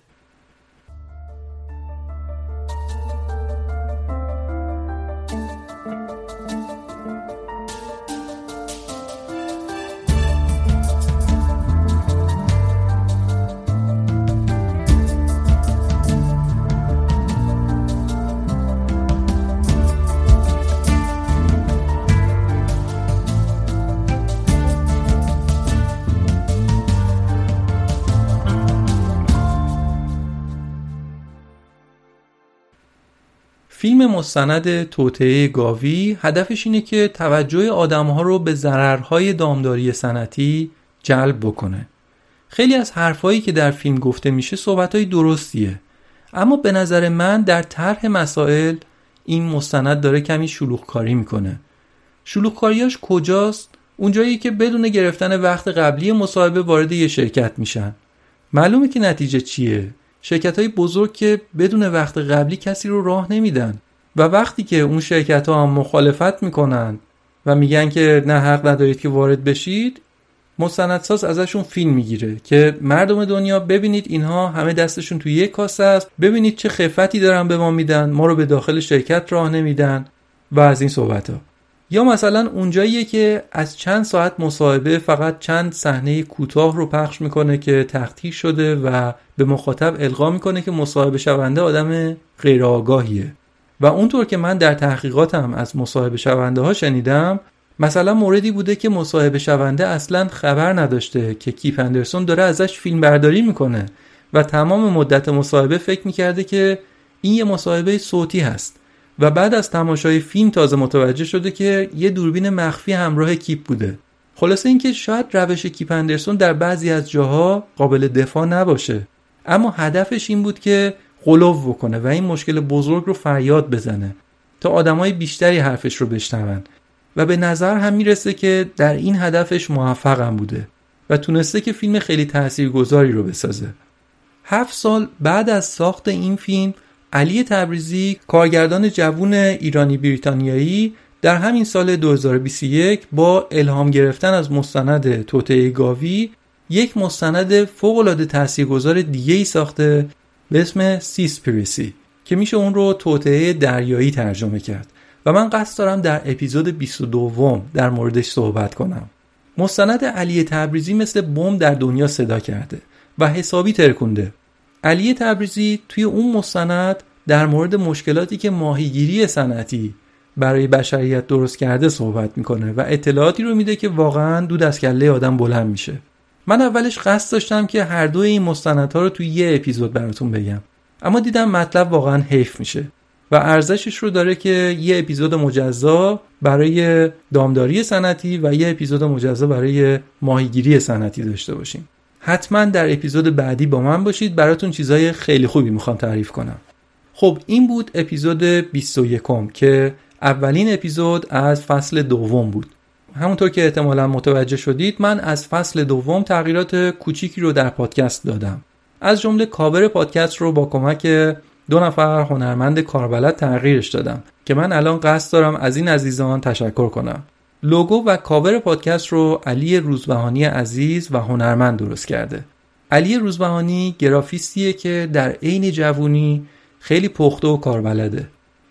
فیلم مستند توطعه گاوی هدفش اینه که توجه آدمها رو به ضررهای دامداری سنتی جلب بکنه. خیلی از حرفایی که در فیلم گفته میشه صحبتهای درستیه. اما به نظر من در طرح مسائل این مستند داره کمی شلوغ کاری می‌کنه. شلوغ کاریاش کجاست؟ اونجایی که بدون گرفتن وقت قبلی مصاحبه وارد یه شرکت میشن. معلومه که نتیجه چیه؟ شرکت های بزرگ که بدون وقت قبلی کسی رو راه نمیدن. و وقتی که اون شرکت ها هم مخالفت می‌کنن و میگن که نه حق ندارید که وارد بشید مستندساز ازشون فیلم می‌گیره که مردم دنیا ببینید اینها همه دستشون توی یک کاسه است ببینید چه خفتی دارن به ما میدن ما رو به داخل شرکت راه نمیدن و از این صحبت ها یا مثلا اونجاییه که از چند ساعت مصاحبه فقط چند صحنه کوتاه رو پخش می‌کنه که تختی شده و به مخاطب القا می‌کنه که مصاحبه شونده آدم غیر آگاهیه و اونطور که من در تحقیقاتم از مصاحبه شونده ها شنیدم مثلا موردی بوده که مصاحبه شونده اصلا خبر نداشته که کیپ اندرسون داره ازش فیلم برداری می‌کنه و تمام مدت مصاحبه فکر می‌کرده که این یه مصاحبه صوتی هست. و بعد از تماشای فیلم تازه متوجه شده که یه دوربین مخفی همراه کیپ بوده. خلاصه اینکه شاید روش کیپ اندرسون در بعضی از جاها قابل دفاع نباشه. اما هدفش این بود که قلوب بکنه و این مشکل بزرگ رو فریاد بزنه تا آدمای بیشتری حرفش رو بشنون. و به نظر هم می‌رسه که در این هدفش موفقم بوده و تونسته که فیلم خیلی تاثیرگذاری رو بسازه. هفت سال بعد از ساخت این فیلم علی تبریزی کارگردان جوون ایرانی بریتانیایی در همین سال 2021 با الهام گرفتن از مستند توطعه گاوی یک مستند فوق العاده تاثیرگذار دیگه ای ساخته به اسم سیسپریسی که میشه اون رو توطعه دریایی ترجمه کرد. و من قصد دارم در اپیزود 22 در موردش صحبت کنم. مستند علی تبریزی مثل بم در دنیا صدا کرده و حسابی ترکونده. علی تبریزی توی اون مستند در مورد مشکلاتی که ماهیگیری صنعتی برای بشریت درست کرده صحبت می‌کنه و اطلاعاتی رو میده که واقعا دود از کله آدم بلند میشه. من اولش قصد داشتم که هر دو این مستندها رو توی یه اپیزود براتون بگم. اما دیدم مطلب واقعا حیف میشه و ارزشش رو داره که یه اپیزود مجزا برای دامداری سنتی و یه اپیزود مجزا برای ماهیگیری سنتی داشته باشیم. حتما در اپیزود بعدی با من باشید. براتون چیزای خیلی خوبی می‌خوام تعریف کنم. خب این بود اپیزود 21 که اولین اپیزود از فصل دوم بود. همونطور که احتمالا متوجه شدید من از فصل دوم تغییرات کوچیکی رو در پادکست دادم. از جمله کاور پادکست رو با کمک دو نفر هنرمند کاربلد تغییرش دادم که من الان قصد دارم از این عزیزان تشکر کنم. لوگو و کاور پادکست رو علی روزبهانی عزیز و هنرمند درست کرده. علی روزبهانی گرافیستیه که در عین جوونی خیلی پخته و کاربلده.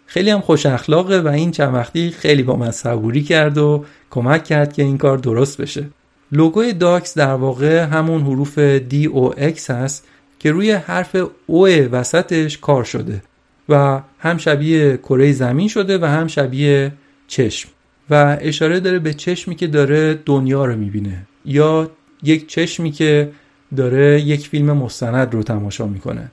خیلی هم خوش اخلاقه و این چند وقتی خیلی با من صبوری کرد و کمک کرد که این کار درست بشه. لوگوی داکس در واقع همون حروف D O X هست که روی حرف O وسطش کار شده و هم شبیه کره زمین شده و هم شبیه چشم. و اشاره داره به چشمی که داره دنیا رو می‌بینه. یا یک چشمی که داره یک فیلم مستند رو تماشا می‌کنه.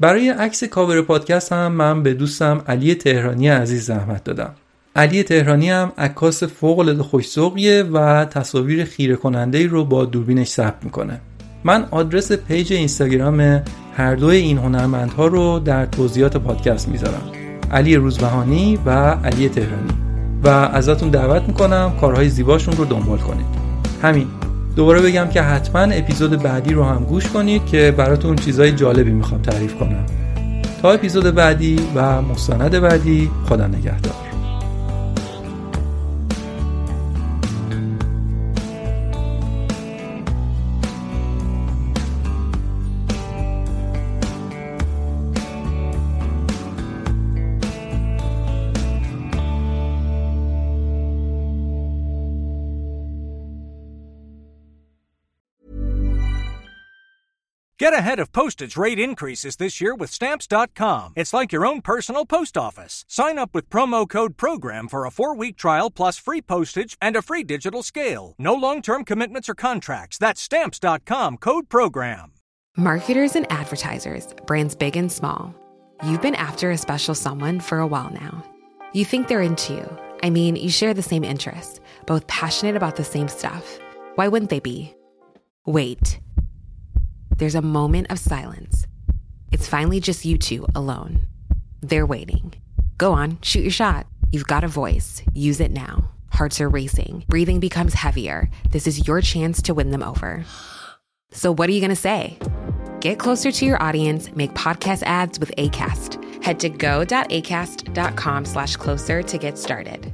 برای عکس کاور پادکست هم من به دوستم علی تهرانی عزیز زحمت دادم. علی تهرانی هم عکاس فوق العاده خوش‌ذوقیه و تصاویر خیره کننده رو با دوربینش ثبت می‌کنه. من آدرس پیج اینستاگرام هر دوی این هنرمندها رو در توضیحات پادکست می‌ذارم. علی روزبهانی و علی تهرانی. و ازتون دعوت می‌کنم کارهای زیباشون رو دنبال کنید. همین. دوباره بگم که حتما اپیزود بعدی رو هم گوش کنید که براتون چیزای جالبی می‌خوام تعریف کنم. تا اپیزود بعدی و مستند بعدی خدا نگهدار. Get ahead of postage rate increases this year with Stamps.com. It's like your own personal post office. Sign up with promo code PROGRAM for a four week trial plus free postage and a free digital scale. No long term commitments or contracts. That's Stamps.com code PROGRAM. Marketers and advertisers, brands big and small. You've been after a special someone for a while now. You think they're into you. I mean, you share the same interests, both passionate about the same stuff. Why wouldn't they be? Wait there's a moment of silence. It's finally just you two alone. They're waiting. Go on, shoot your shot. You've got a voice. Use it now. Hearts are racing. Breathing becomes heavier. This is your chance to win them over. So, what are you going to say? Get closer to your audience, make podcast ads with ACAST. Head to go.acast.com slash closer to get started.